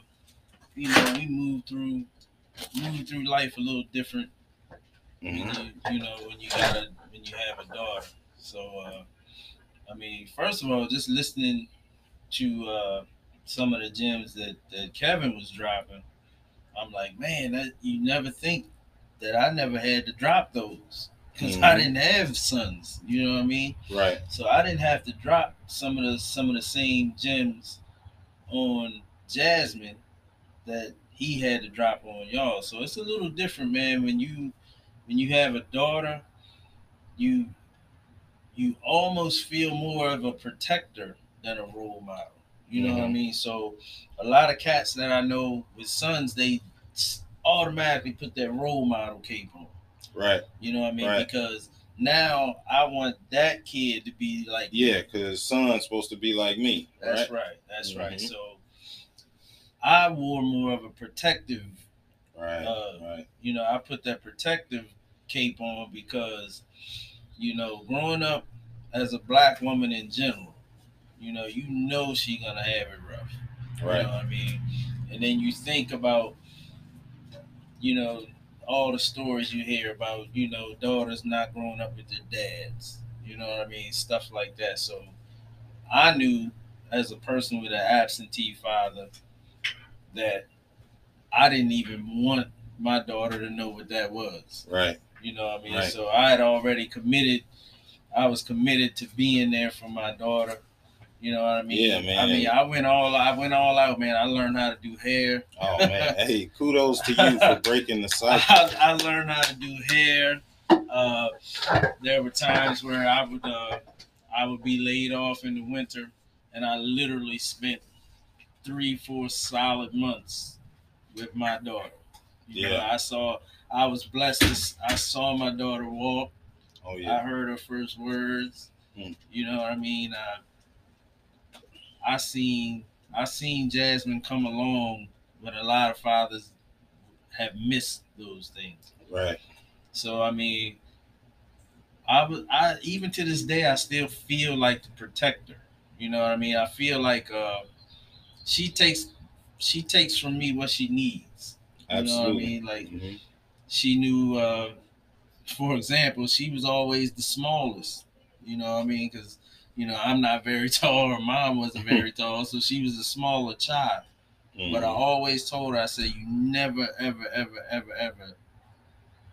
you know, we moved through moved through life a little different when Mhm. you you know when you got a when you have a daughter. So uh, I mean, first of all, just listening to uh, some of the gems that that Kevin was dropping, I'm like, man, that you never think that I never had to drop those because I Mhm. didn't have sons. You know what I mean? Right. So I didn't have to drop some of the some of the same gems on Jasmine that he had to drop on y'all. So it's a little different, man. When you when you have a daughter, you you almost feel more of a protector than a role model. You know what I Mhm. mean? So a lot of cats that I know with sons, they automatically put that role model cape on. Right. You know what I mean? Right. Because now I want that kid to be like Yeah, because son's supposed to be like me. That's right. right. That's right. Mhm. So I wore more of a protective, Right. Uh, right. you know, I put that protective cape on because, you know, growing up as a black woman in general, you know, you know she gonna have it rough. You Right. know what I mean? And then you think about, you know, all the stories you hear about, you know, daughters not growing up with their dads. You know what I mean? Stuff like that. So I knew as a person with an absentee father that I didn't even want my daughter to know what that was. Right. You know what I mean? Right. So I had already committed. I was committed to being there for my daughter. You know what I mean? Yeah, man. I mean, I went all I went all out, man. I learned how to do hair. Oh man. hey, kudos to you for breaking the cycle. I, I learned how to do hair. Uh, there were times where I would uh, I would be laid off in the winter, and I literally spent three, four solid months with my daughter. You know, Yeah. I saw. I was blessed. To, I saw my daughter walk. Oh yeah. I heard her first words. Hmm. You know what I mean? Uh, I seen I seen Jasmine come along but a lot of fathers have missed those things. Right. So I mean, I was I even to this day I still feel like the protector. You know what I mean? I feel like uh she takes she takes from me what she needs. You know what I mean? Like Mhm. she knew uh for example, she was always the smallest. You know what I mean? Because you know, I'm not very tall, her mom wasn't very tall, so she was a smaller child. But I Mhm. always told her, I said, you never, ever, ever, ever, ever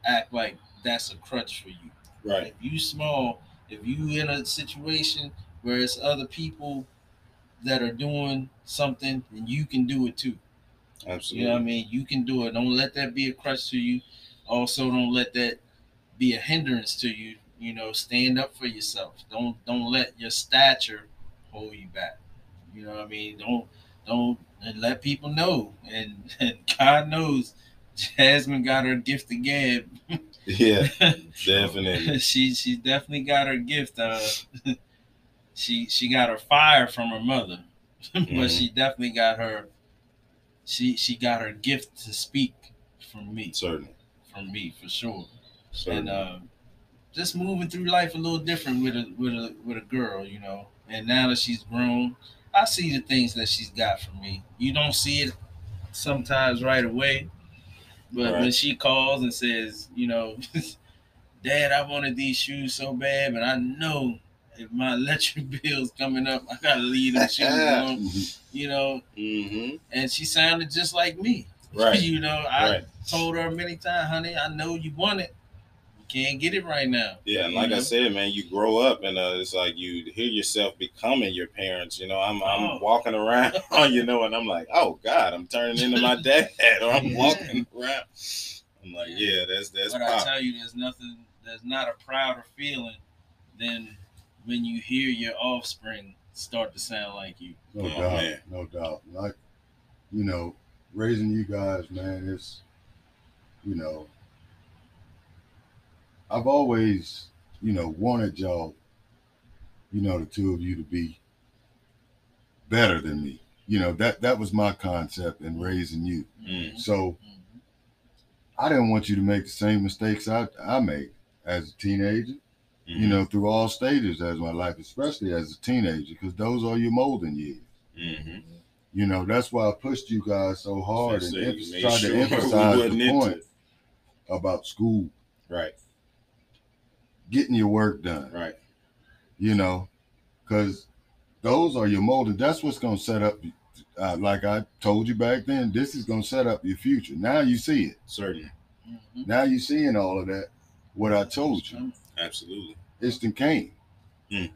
act like that's a crutch for you. right. If you small, if you in a situation where it's other people that are doing something, then you can do it too. Absolutely. You know what I mean? You can do it. Don't let that be a crutch to you. Also, don't let that be a hindrance to you. You know, stand up for yourself. Don't don't let your stature hold you back. You know what I mean? Don't don't and let people know. And, and God knows, Jasmine got her gift again. Yeah, definitely. she she definitely got her gift. Uh, she she got her fire from her mother, but Mhm. she definitely got her. She she got her gift to speak from me, Certainly. from me for sure. Certainly. And uh, just moving through life a little different with a with a with a girl, you know. And now that she's grown, I see the things that she's got for me. You don't see it sometimes right away, but when she calls and says, you know, Dad, I wanted these shoes so bad, but I know if my electric bill's coming up, I gotta leave them shoes alone. You know, hmm and she sounded just like me. Right. you know, I Right. told her many times, honey, I know you want it. You can't get it right now. Yeah, and like I Mhm. said, man, you grow up and uh, it's like you hear yourself becoming your parents. You know, I'm I'm Oh. walking around, you know, and I'm like, oh God, I'm turning into my dad, or I'm Yeah. walking around. I'm like, yeah, that's that's but I tell you, there's nothing, there's not a prouder feeling than when you hear your offspring start to sound like you. No Oh, doubt, man. no doubt. Like, you know, raising you guys, man, it's, you know, I've always, you know, wanted y'all, you know, the two of you to be better than me. You know, that that was my concept in raising you. Mm. So. I didn't want you to make the same mistakes I I made as a teenager. You Mhm. know, through all stages as my life, especially as a teenager, because those are your molding years. Mhm. You know, that's why I pushed you guys so hard and So you emph- tried sure to emphasize the point it. about school, Right, getting your work done. right, You know, because those are your molding. That's what's going to set up. Uh, like I told you back then, this is going to set up your future. Now you see it. certainly, Mhm. Now you seeing all of that. What I told you, absolutely. instant came. Mm.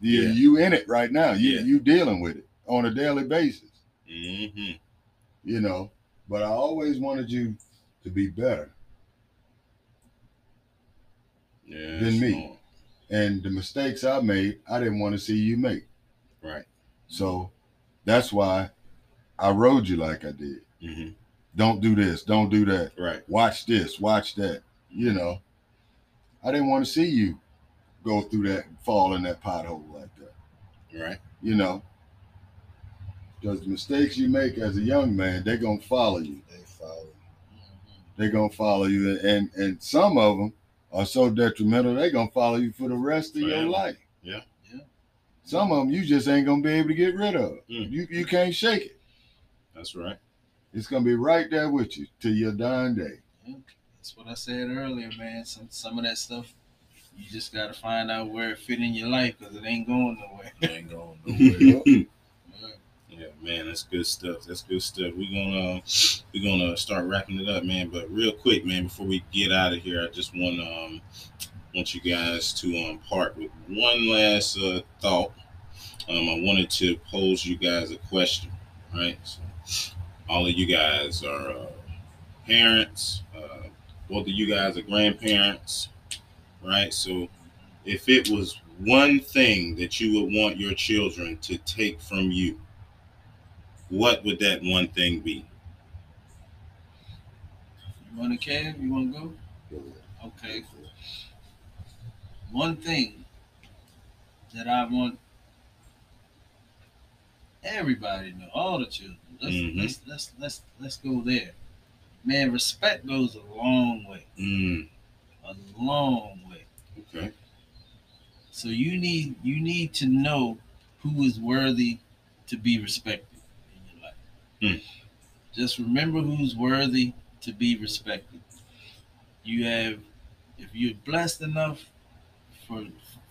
You, Yeah. you in it right now. You Yeah. you dealing with it on a daily basis. hmm you know. But I always wanted you to be better. Yeah, Than me. And the mistakes I made, I didn't want to see you make. Right. So that's why I rode you like I did. hmm Don't do this, don't do that. Right. Watch this, watch that. You know, I didn't want to see you go through that, fall in that pothole like that. Right. You know, because the mistakes you make as a young man, they're gonna follow you. They follow. they're gonna follow you and and some of them are so detrimental they're gonna follow you for the rest of your life Yeah. Yeah. some of them you just ain't gonna be able to get rid of Mm. you you can't shake it That's right. it's gonna be right there with you till your dying day That's what I said earlier, man. Some some of that stuff, you just gotta find out where it fit in your life because it ain't going nowhere. They ain't going nowhere. Yeah. Man, that's good stuff. That's good stuff. We're gonna we're gonna start wrapping it up, man. But real quick, man, before we get out of here, I just want um want you guys to um part with one last uh, thought. Um, I wanted to pose you guys a question, right? So, all of you guys are uh, parents. Uh, both of you guys are grandparents, right? So, if it was one thing that you would want your children to take from you, what would that one thing be? You want to Kev? You want to go? Okay. One thing that I want everybody to know, all the children. Let's Mhm. let's, let's let's let's go there. Man, respect goes a long way. Mm, A long way. okay. So you need you need to know who is worthy to be respected Hmm. Just remember who's worthy to be respected. You have, if you're blessed enough for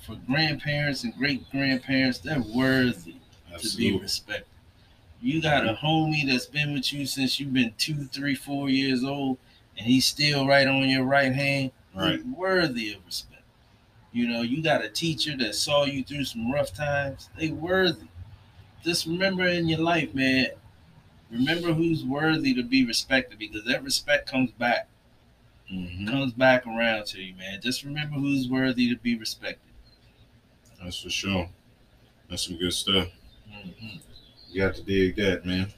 for grandparents and great grandparents, they're worthy to be respected. You got a homie that's been with you since you've been two, three, four years old, and he's still right on your right hand. Right. Worthy of respect. You know, you got a teacher that saw you through some rough times. They worthy. Just remember in your life, man. Remember who's worthy to be respected because that respect comes back, Mhm. comes back around to you, man. Just remember who's worthy to be respected. That's for sure. That's some good stuff. Mhm. You got to dig that, man.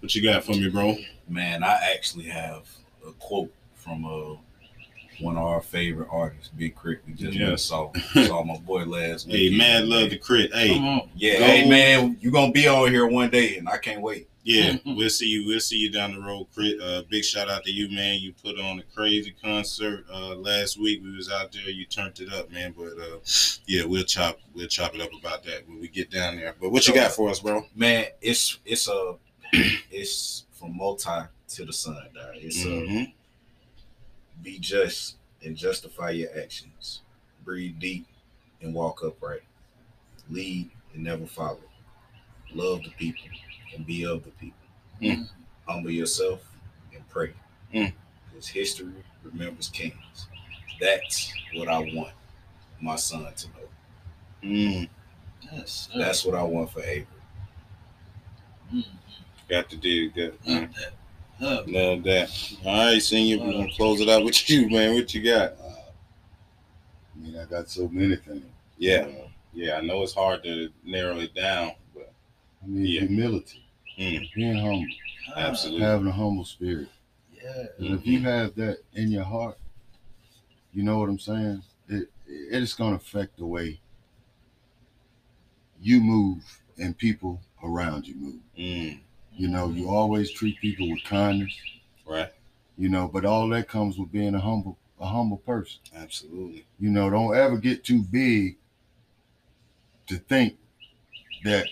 What you got for me, bro? Man, I actually have a quote from uh one of our favorite artists, Big Crit. We just Yeah. went saw saw my boy last Hey, man, love the crit. Hey, Yeah, Go. hey man, you gonna be on here one day, and I can't wait. Yeah, we'll see you. We'll see you down the road, crit. Uh, big shout out to you, man. You put on a crazy concert uh, last week. We was out there. You turned it up, man. But uh, yeah, we'll chop. We'll chop it up about that when we get down there. But what you got for us, bro? Man, it's it's a it's from multi to the sun. dog. It's uh, Mhm. be just and justify your actions. Breathe deep and walk upright. Lead and never follow. Love the people and be of the people. Mm. Humble yourself and pray. Mm. Because history remembers kings. That's what I want my son to know. Mm, Yes. sir. That's what I want for Avery. Mhm. got to dig that. Man. Love that. Love. Love that. All right, senior. We're gonna close it out with you, man. What you got? Uh, I mean, I got so many things. Yeah, Uh, yeah. I know it's hard to narrow it down, but I mean, Yeah. humility, mm, being humble, absolutely. having a humble spirit. Yeah. And if you have that in your heart, you know what I'm saying? It it is gonna affect the way you move and people around you move. Mm, You know, you always treat people with kindness, right. you know, but all that comes with being a humble a humble person. Absolutely. You know, don't ever get too big to think that,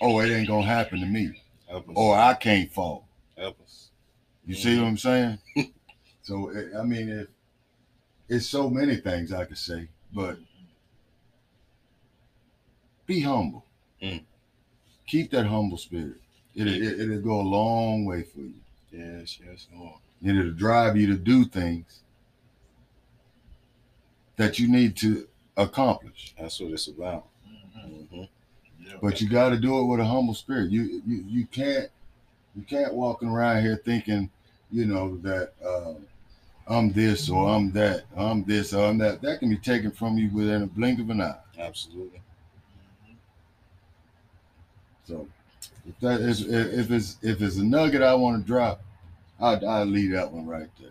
oh, it ain't gonna happen to me. Help us. Or I can't fall. Help us. You see what I'm saying? so it, I mean, it, it's so many things I could say, but be humble. Mm. Keep that humble spirit. It, it, it'll go a long way for you. Yes, yes, Lord. And it'll drive you to do things that you need to accomplish. That's what it's about. Mhm. hmm Yeah. But you got to do it with a humble spirit. You you you can't you can't walking around here thinking, you know, that um, I'm this or I'm that, I'm this or I'm that. That can be taken from you within a blink of an eye. Absolutely. So if that is if it's if it's a nugget I want to drop, I'll, I'll leave that one right there.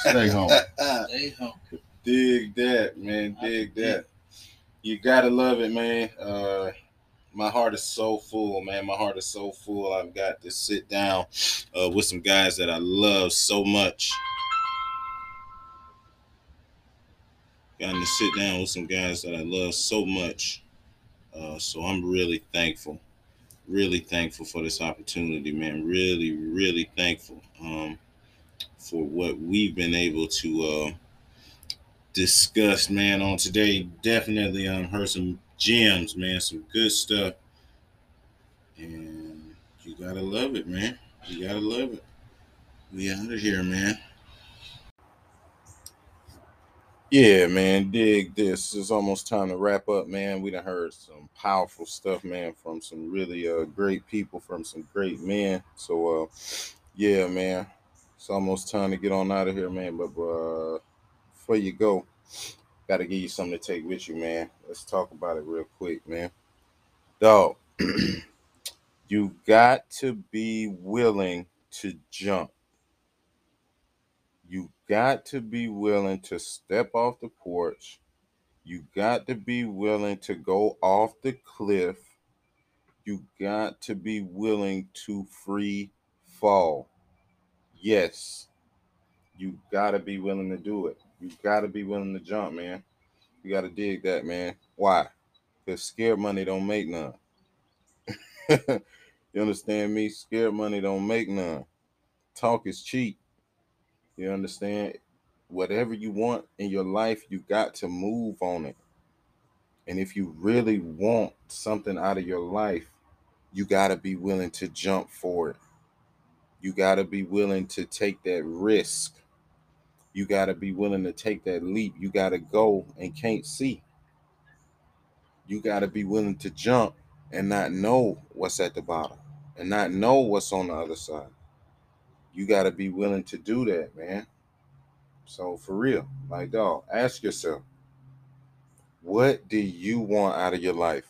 Stay home. Stay humble. dig that, man. Dig dig that. You gotta love it, man. Uh, my heart is so full, man. My heart is so full. I've got to sit down uh, with some guys that I love so much. Gotten to sit down with some guys that I love so much. Uh, so I'm really thankful. Really thankful for this opportunity, man. Really, really thankful um, for what we've been able to uh, discuss, man, on today. Definitely um, heard some gems, man. Some good stuff. And you gotta love it, man. You gotta love it. We out of here, man. Yeah, man, dig this. It's almost time to wrap up, man. We done heard some powerful stuff, man, from some really uh great people, from some great men. So uh yeah, man. It's almost time to get on out of here, man. But uh before you go, gotta give you something to take with you, man. Let's talk about it real quick, man. Dog, you got to be willing to jump. You got to be willing to step off the porch. You got to be willing to go off the cliff. You got to be willing to free fall. Yes, you got to be willing to do it. You got to be willing to jump, man. You got to dig that, man. Why? Because scared money don't make none. you understand me? Scared money don't make none. Talk is cheap. You understand? Whatever you want in your life, you got to move on it. And if you really want something out of your life, you got to be willing to jump for it. You got to be willing to take that risk. You got to be willing to take that leap. You got to go and can't see. You got to be willing to jump and not know what's at the bottom and not know what's on the other side. You got to be willing to do that, man. So, for real, like, dog, ask yourself what do you want out of your life?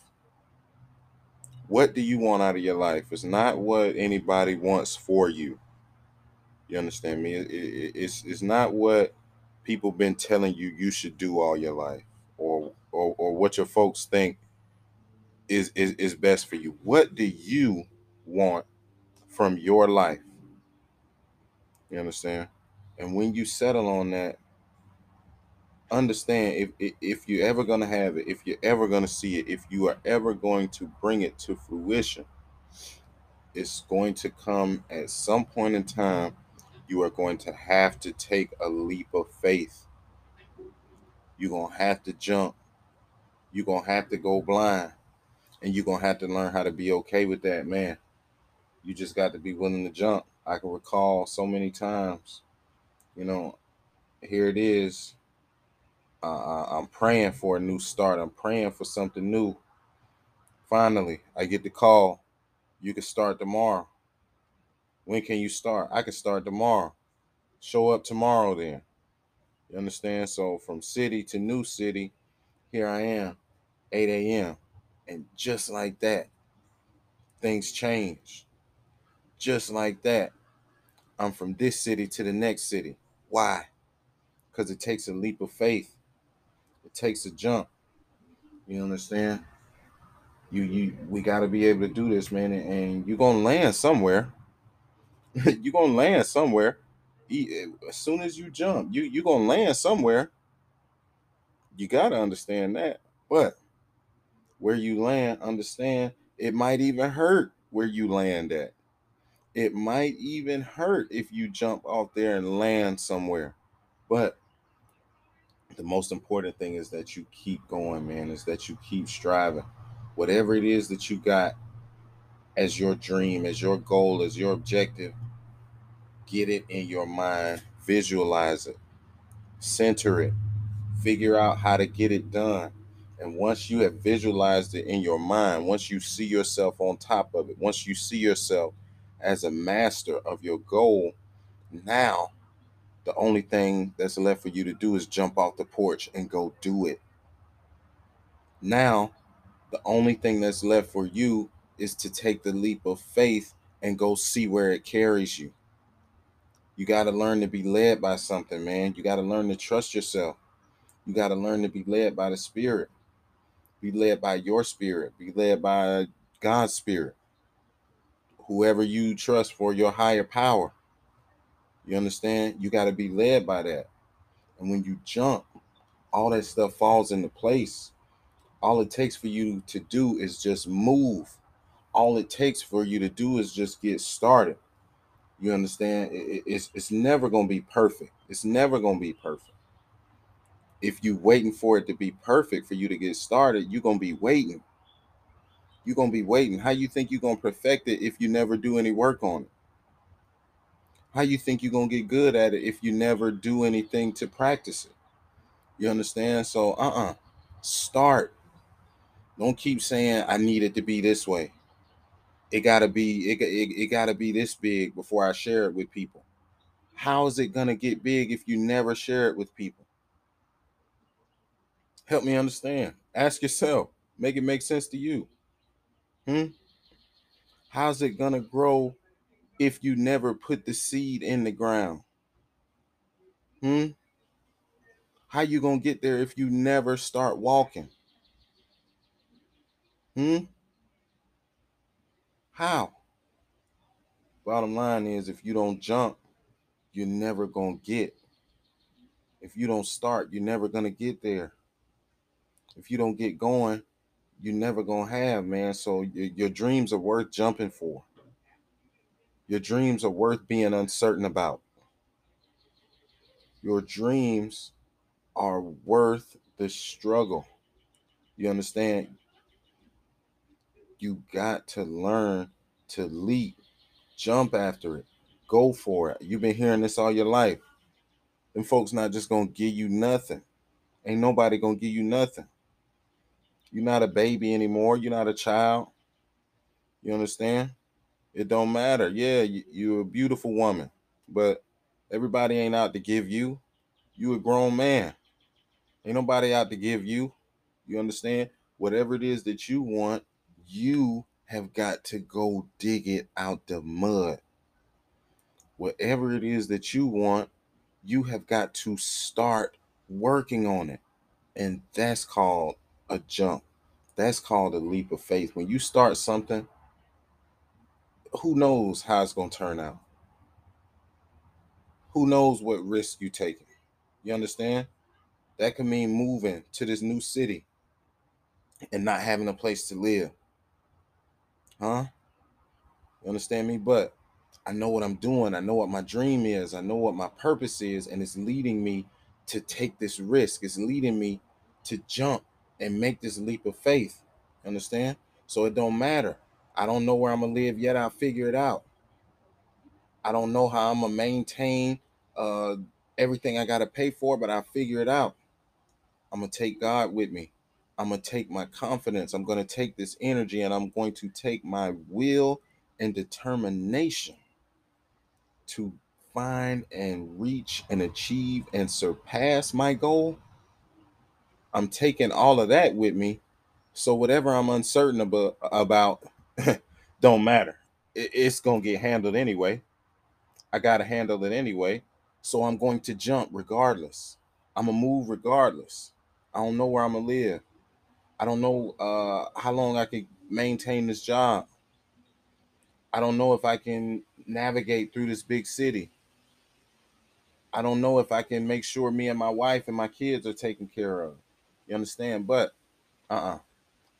What do you want out of your life? It's not what anybody wants for you. You understand me? It, it, it's it's not what people been telling you you should do all your life, or or, or what your folks think is, is is best for you. What do you want from your life? You understand? And when you settle on that, understand if, if you're ever to have it if you're ever to see it if you are ever going to bring it to fruition it's going to come at some point in time you are going to have to take a leap of faith you're going to have to jump you're going to have to go blind and you're going to have to learn how to be okay with that man you just got to be willing to jump i can recall so many times you know here it is uh, I'm praying for a new start. I'm praying for something new. Finally, I get the call. You can start tomorrow. When can you start? I can start tomorrow. Show up tomorrow then. You understand? So from city to new city, here I am, 8 a.m. And just like that, things change. Just like that, I'm from this city to the next city. Why? Because it takes a leap of faith It takes a jump. You understand? You you we got to be able to do this, man, and, and you're gonna land somewhere. you're gonna land somewhere. As soon as you jump, you you're gonna land somewhere. You gotta understand that. But where you land, understand it might even hurt where you land at. It might even hurt if you jump out there and land somewhere. But the most important thing is that you keep going, man, is that you keep striving. Whatever it is that you got as your dream, as your goal, as your objective, get it in your mind, visualize it, center it, figure out how to get it done. And once you have visualized it in your mind, once you see yourself on top of it, once you see yourself as a master of your goal, now the only thing that's left for you to do is jump off the porch and go do it. Now, the only thing that's left for you is to take the leap of faith and go see where it carries you. You got to learn to be led by something, man. You got to learn to trust yourself. You got to learn to be led by the Spirit. Be led by your spirit. Be led by God's spirit. Whoever you trust for your higher power. You understand? You got to be led by that. And when you jump, all that stuff falls into place. All it takes for you to do is just move. All it takes for you to do is just get started. You understand? It's, it's never to be perfect. It's never to be perfect. If you waiting for it to be perfect for you to get started, you're to be waiting. You're to be waiting. How you think you're to perfect it if you never do any work on it? how you think you're gonna get good at it if you never do anything to practice it? You understand? So uh-uh. Start. Don't keep saying I need it to be this way. It gotta be it, it, it gotta be this big before I share it with people. How is it gonna get big if you never share it with people? Help me understand. Ask yourself. Make it make sense to you. Hmm? How's it gonna grow if you never put the seed in the ground? Hmm? How you to get there if you never start walking? Hmm? How? Bottom line is if you don't jump, you're never going to get. If you don't start, you're never going to get there. If you don't get going, you're never gonna have, man. So your, your dreams are worth jumping for. Your dreams are worth being uncertain about. Your dreams are worth the struggle. You understand? You got to learn to leap, jump after it, go for it. You've been hearing this all your life. Them folks not just gonna give you nothing. Ain't nobody gonna give you nothing. You're not a baby anymore. You're not a child. You understand? It don't matter. Yeah, you, you're a beautiful woman, but everybody ain't out to give you. You a grown man. Ain't nobody out to give you. You understand? Whatever it is that you want, you have got to go dig it out the mud. Whatever it is that you want, you have got to start working on it. And that's called a jump. That's called a leap of faith. When you start something, who knows how it's going to turn out? Who knows what risk you're taking? You understand? That could mean moving to this new city and not having a place to live. Huh? You understand me? But I know what I'm doing. I know what my dream is. I know what my purpose is. And it's leading me to take this risk. It's leading me to jump and make this leap of faith. Understand? So it don't matter. I don't know where I'm gonna live yet. I'll figure it out. I don't know how I'm gonna maintain uh, everything I gotta pay for, but I'll figure it out. I'm gonna take God with me. I'm gonna take my confidence. I'm gonna take this energy and I'm going to take my will and determination to find and reach and achieve and surpass my goal. I'm taking all of that with me. So whatever I'm uncertain about, about don't matter. It's gonna get handled anyway. I gotta handle it anyway. So I'm going to jump regardless. I'm gonna move regardless. I don't know where I'm gonna live. I don't know uh, how long I can maintain this job. I don't know if I can navigate through this big city. I don't know if I can make sure me and my wife and my kids are taken care of. You understand? But uh-uh.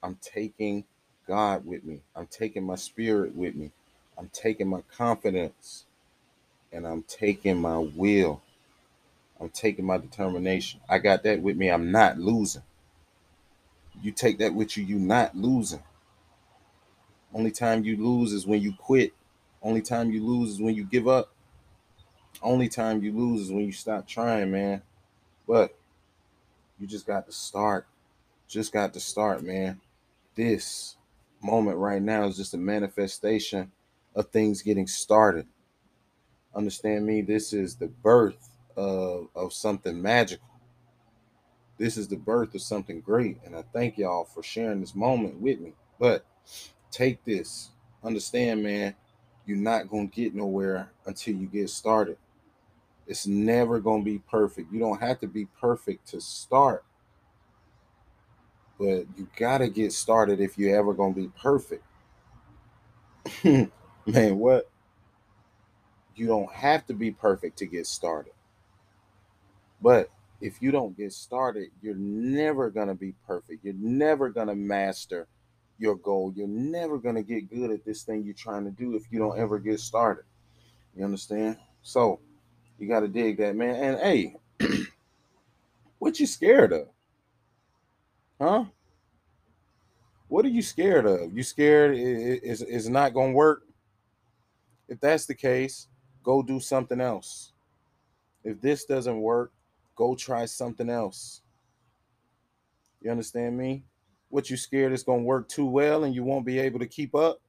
I'm taking God with me. I'm taking my spirit with me. I'm taking my confidence and I'm taking my will. I'm taking my determination. I got that with me. I'm not losing. You take that with you, you're not losing. Only time you lose is when you quit. Only time you lose is when you give up. Only time you lose is when you stop trying, man. But you just got to start. Just got to start, man. This moment right now is just a manifestation of things getting started. Understand me? This is the birth of, of something magical. This is the birth of something great. And I thank y'all for sharing this moment with me. But take this. Understand, man, you're not going to get nowhere until you get started. It's never going to be perfect. You don't have to be perfect to start. But you got to get started if you're ever going to be perfect. man, what? You don't have to be perfect to get started. But if you don't get started, you're never going to be perfect. You're never going to master your goal. You're never going to get good at this thing you're trying to do if you don't ever get started. You understand? So you got to dig that, man. And hey, what you scared of? Huh? What are you scared of? You scared is is not going to work? If that's the case, go do something else. If this doesn't work, go try something else. You understand me? What you scared is going to work too well and you won't be able to keep up?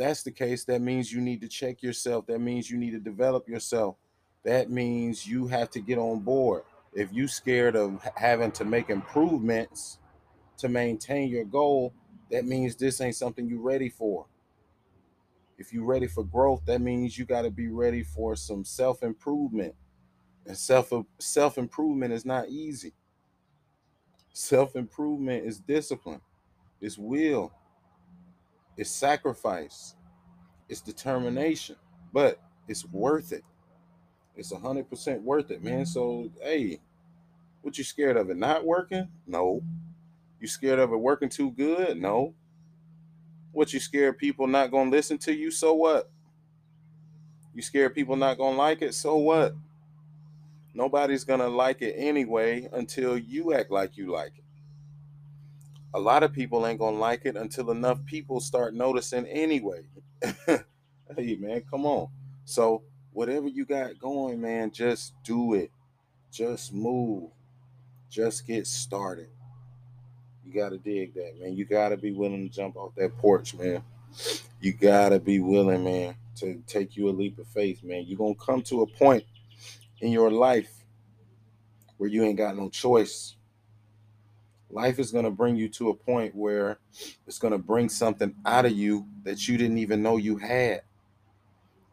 that's the case, that means you need to check yourself. That means you need to develop yourself. That means you have to get on board. If you scared of having to make improvements to maintain your goal, that means this ain't something you're ready for. If you're ready for growth, that means you got to be ready for some self-improvement. And self self-improvement is not easy. Self-improvement is discipline. It's will it's sacrifice, it's determination, but it's worth it. It's a hundred percent worth it, man. So hey, What you scared of it not working? No. You scared of it working too good? No. What you scared people not gonna listen to you? So what? You scared people not gonna like it? So what? Nobody's gonna like it anyway until you act like you like it. A lot of people ain't gonna like it until enough people start noticing anyway. hey man, come on. So whatever you got going, man, just do it. Just move. Just get started. You gotta dig that, man. You gotta be willing to jump off that porch, man. You gotta be willing, man, to take you a leap of faith, man. You're gonna come to a point in your life where you ain't got no choice. Life is going to bring you to a point where it's going to bring something out of you that you didn't even know you had.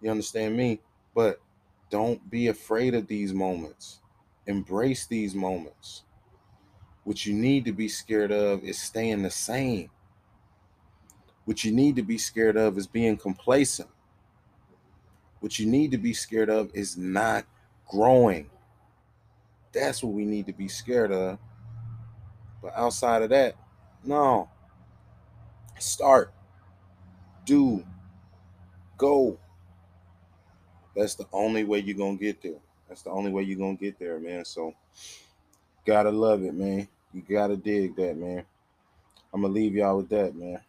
You understand me? But don't be afraid of these moments. Embrace these moments. What you need to be scared of is staying the same. What you need to be scared of is being complacent. What you need to be scared of is not growing. That's what we need to be scared of. But outside of that, no. Start, do, go. That's the only way you're going to get there. That's the only way you're going to get there, man. So, gotta love it, man. You gotta dig that, man. I'm gonna leave y'all with that, man.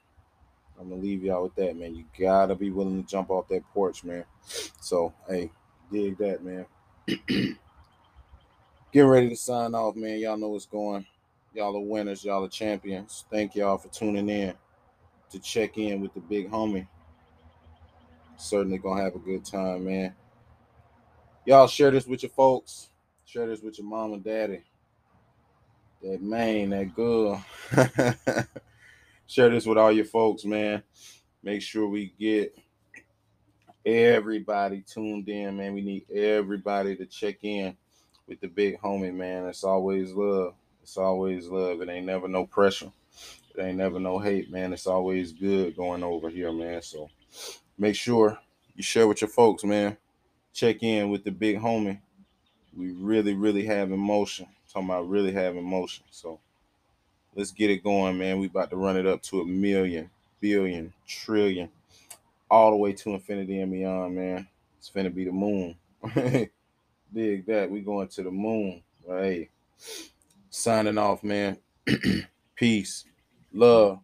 I'm gonna leave y'all with that, man. You gotta be willing to jump off that porch, man. So, hey, dig that, man. Getting ready to sign off, man. Y'all know what's going. Y'all are winners. Y'all are champions. Thank y'all for tuning in to check in with the big homie. Certainly gonna have a good time, man. Y'all share this with your folks. Share this with your mom and daddy. That man, that girl. share this with all your folks, man. Make sure we get everybody tuned in, man. We need everybody to check in with the big homie, man. It's always love. It's always love. It ain't never no pressure. It ain't never no hate, man. It's always good going over here, man. So make sure you share with your folks, man. Check in with the big homie. We really, really have emotion. talking about really have emotion. So let's get it going, man. We about to run it up to a million, billion, trillion, all the way to infinity and beyond, man. It's finna be the moon. Dig that. We going to the moon. Hey, signing off, man. Peace, love,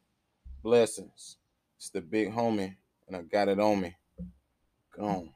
blessings. It's the big homie, and I got it on me. Gone.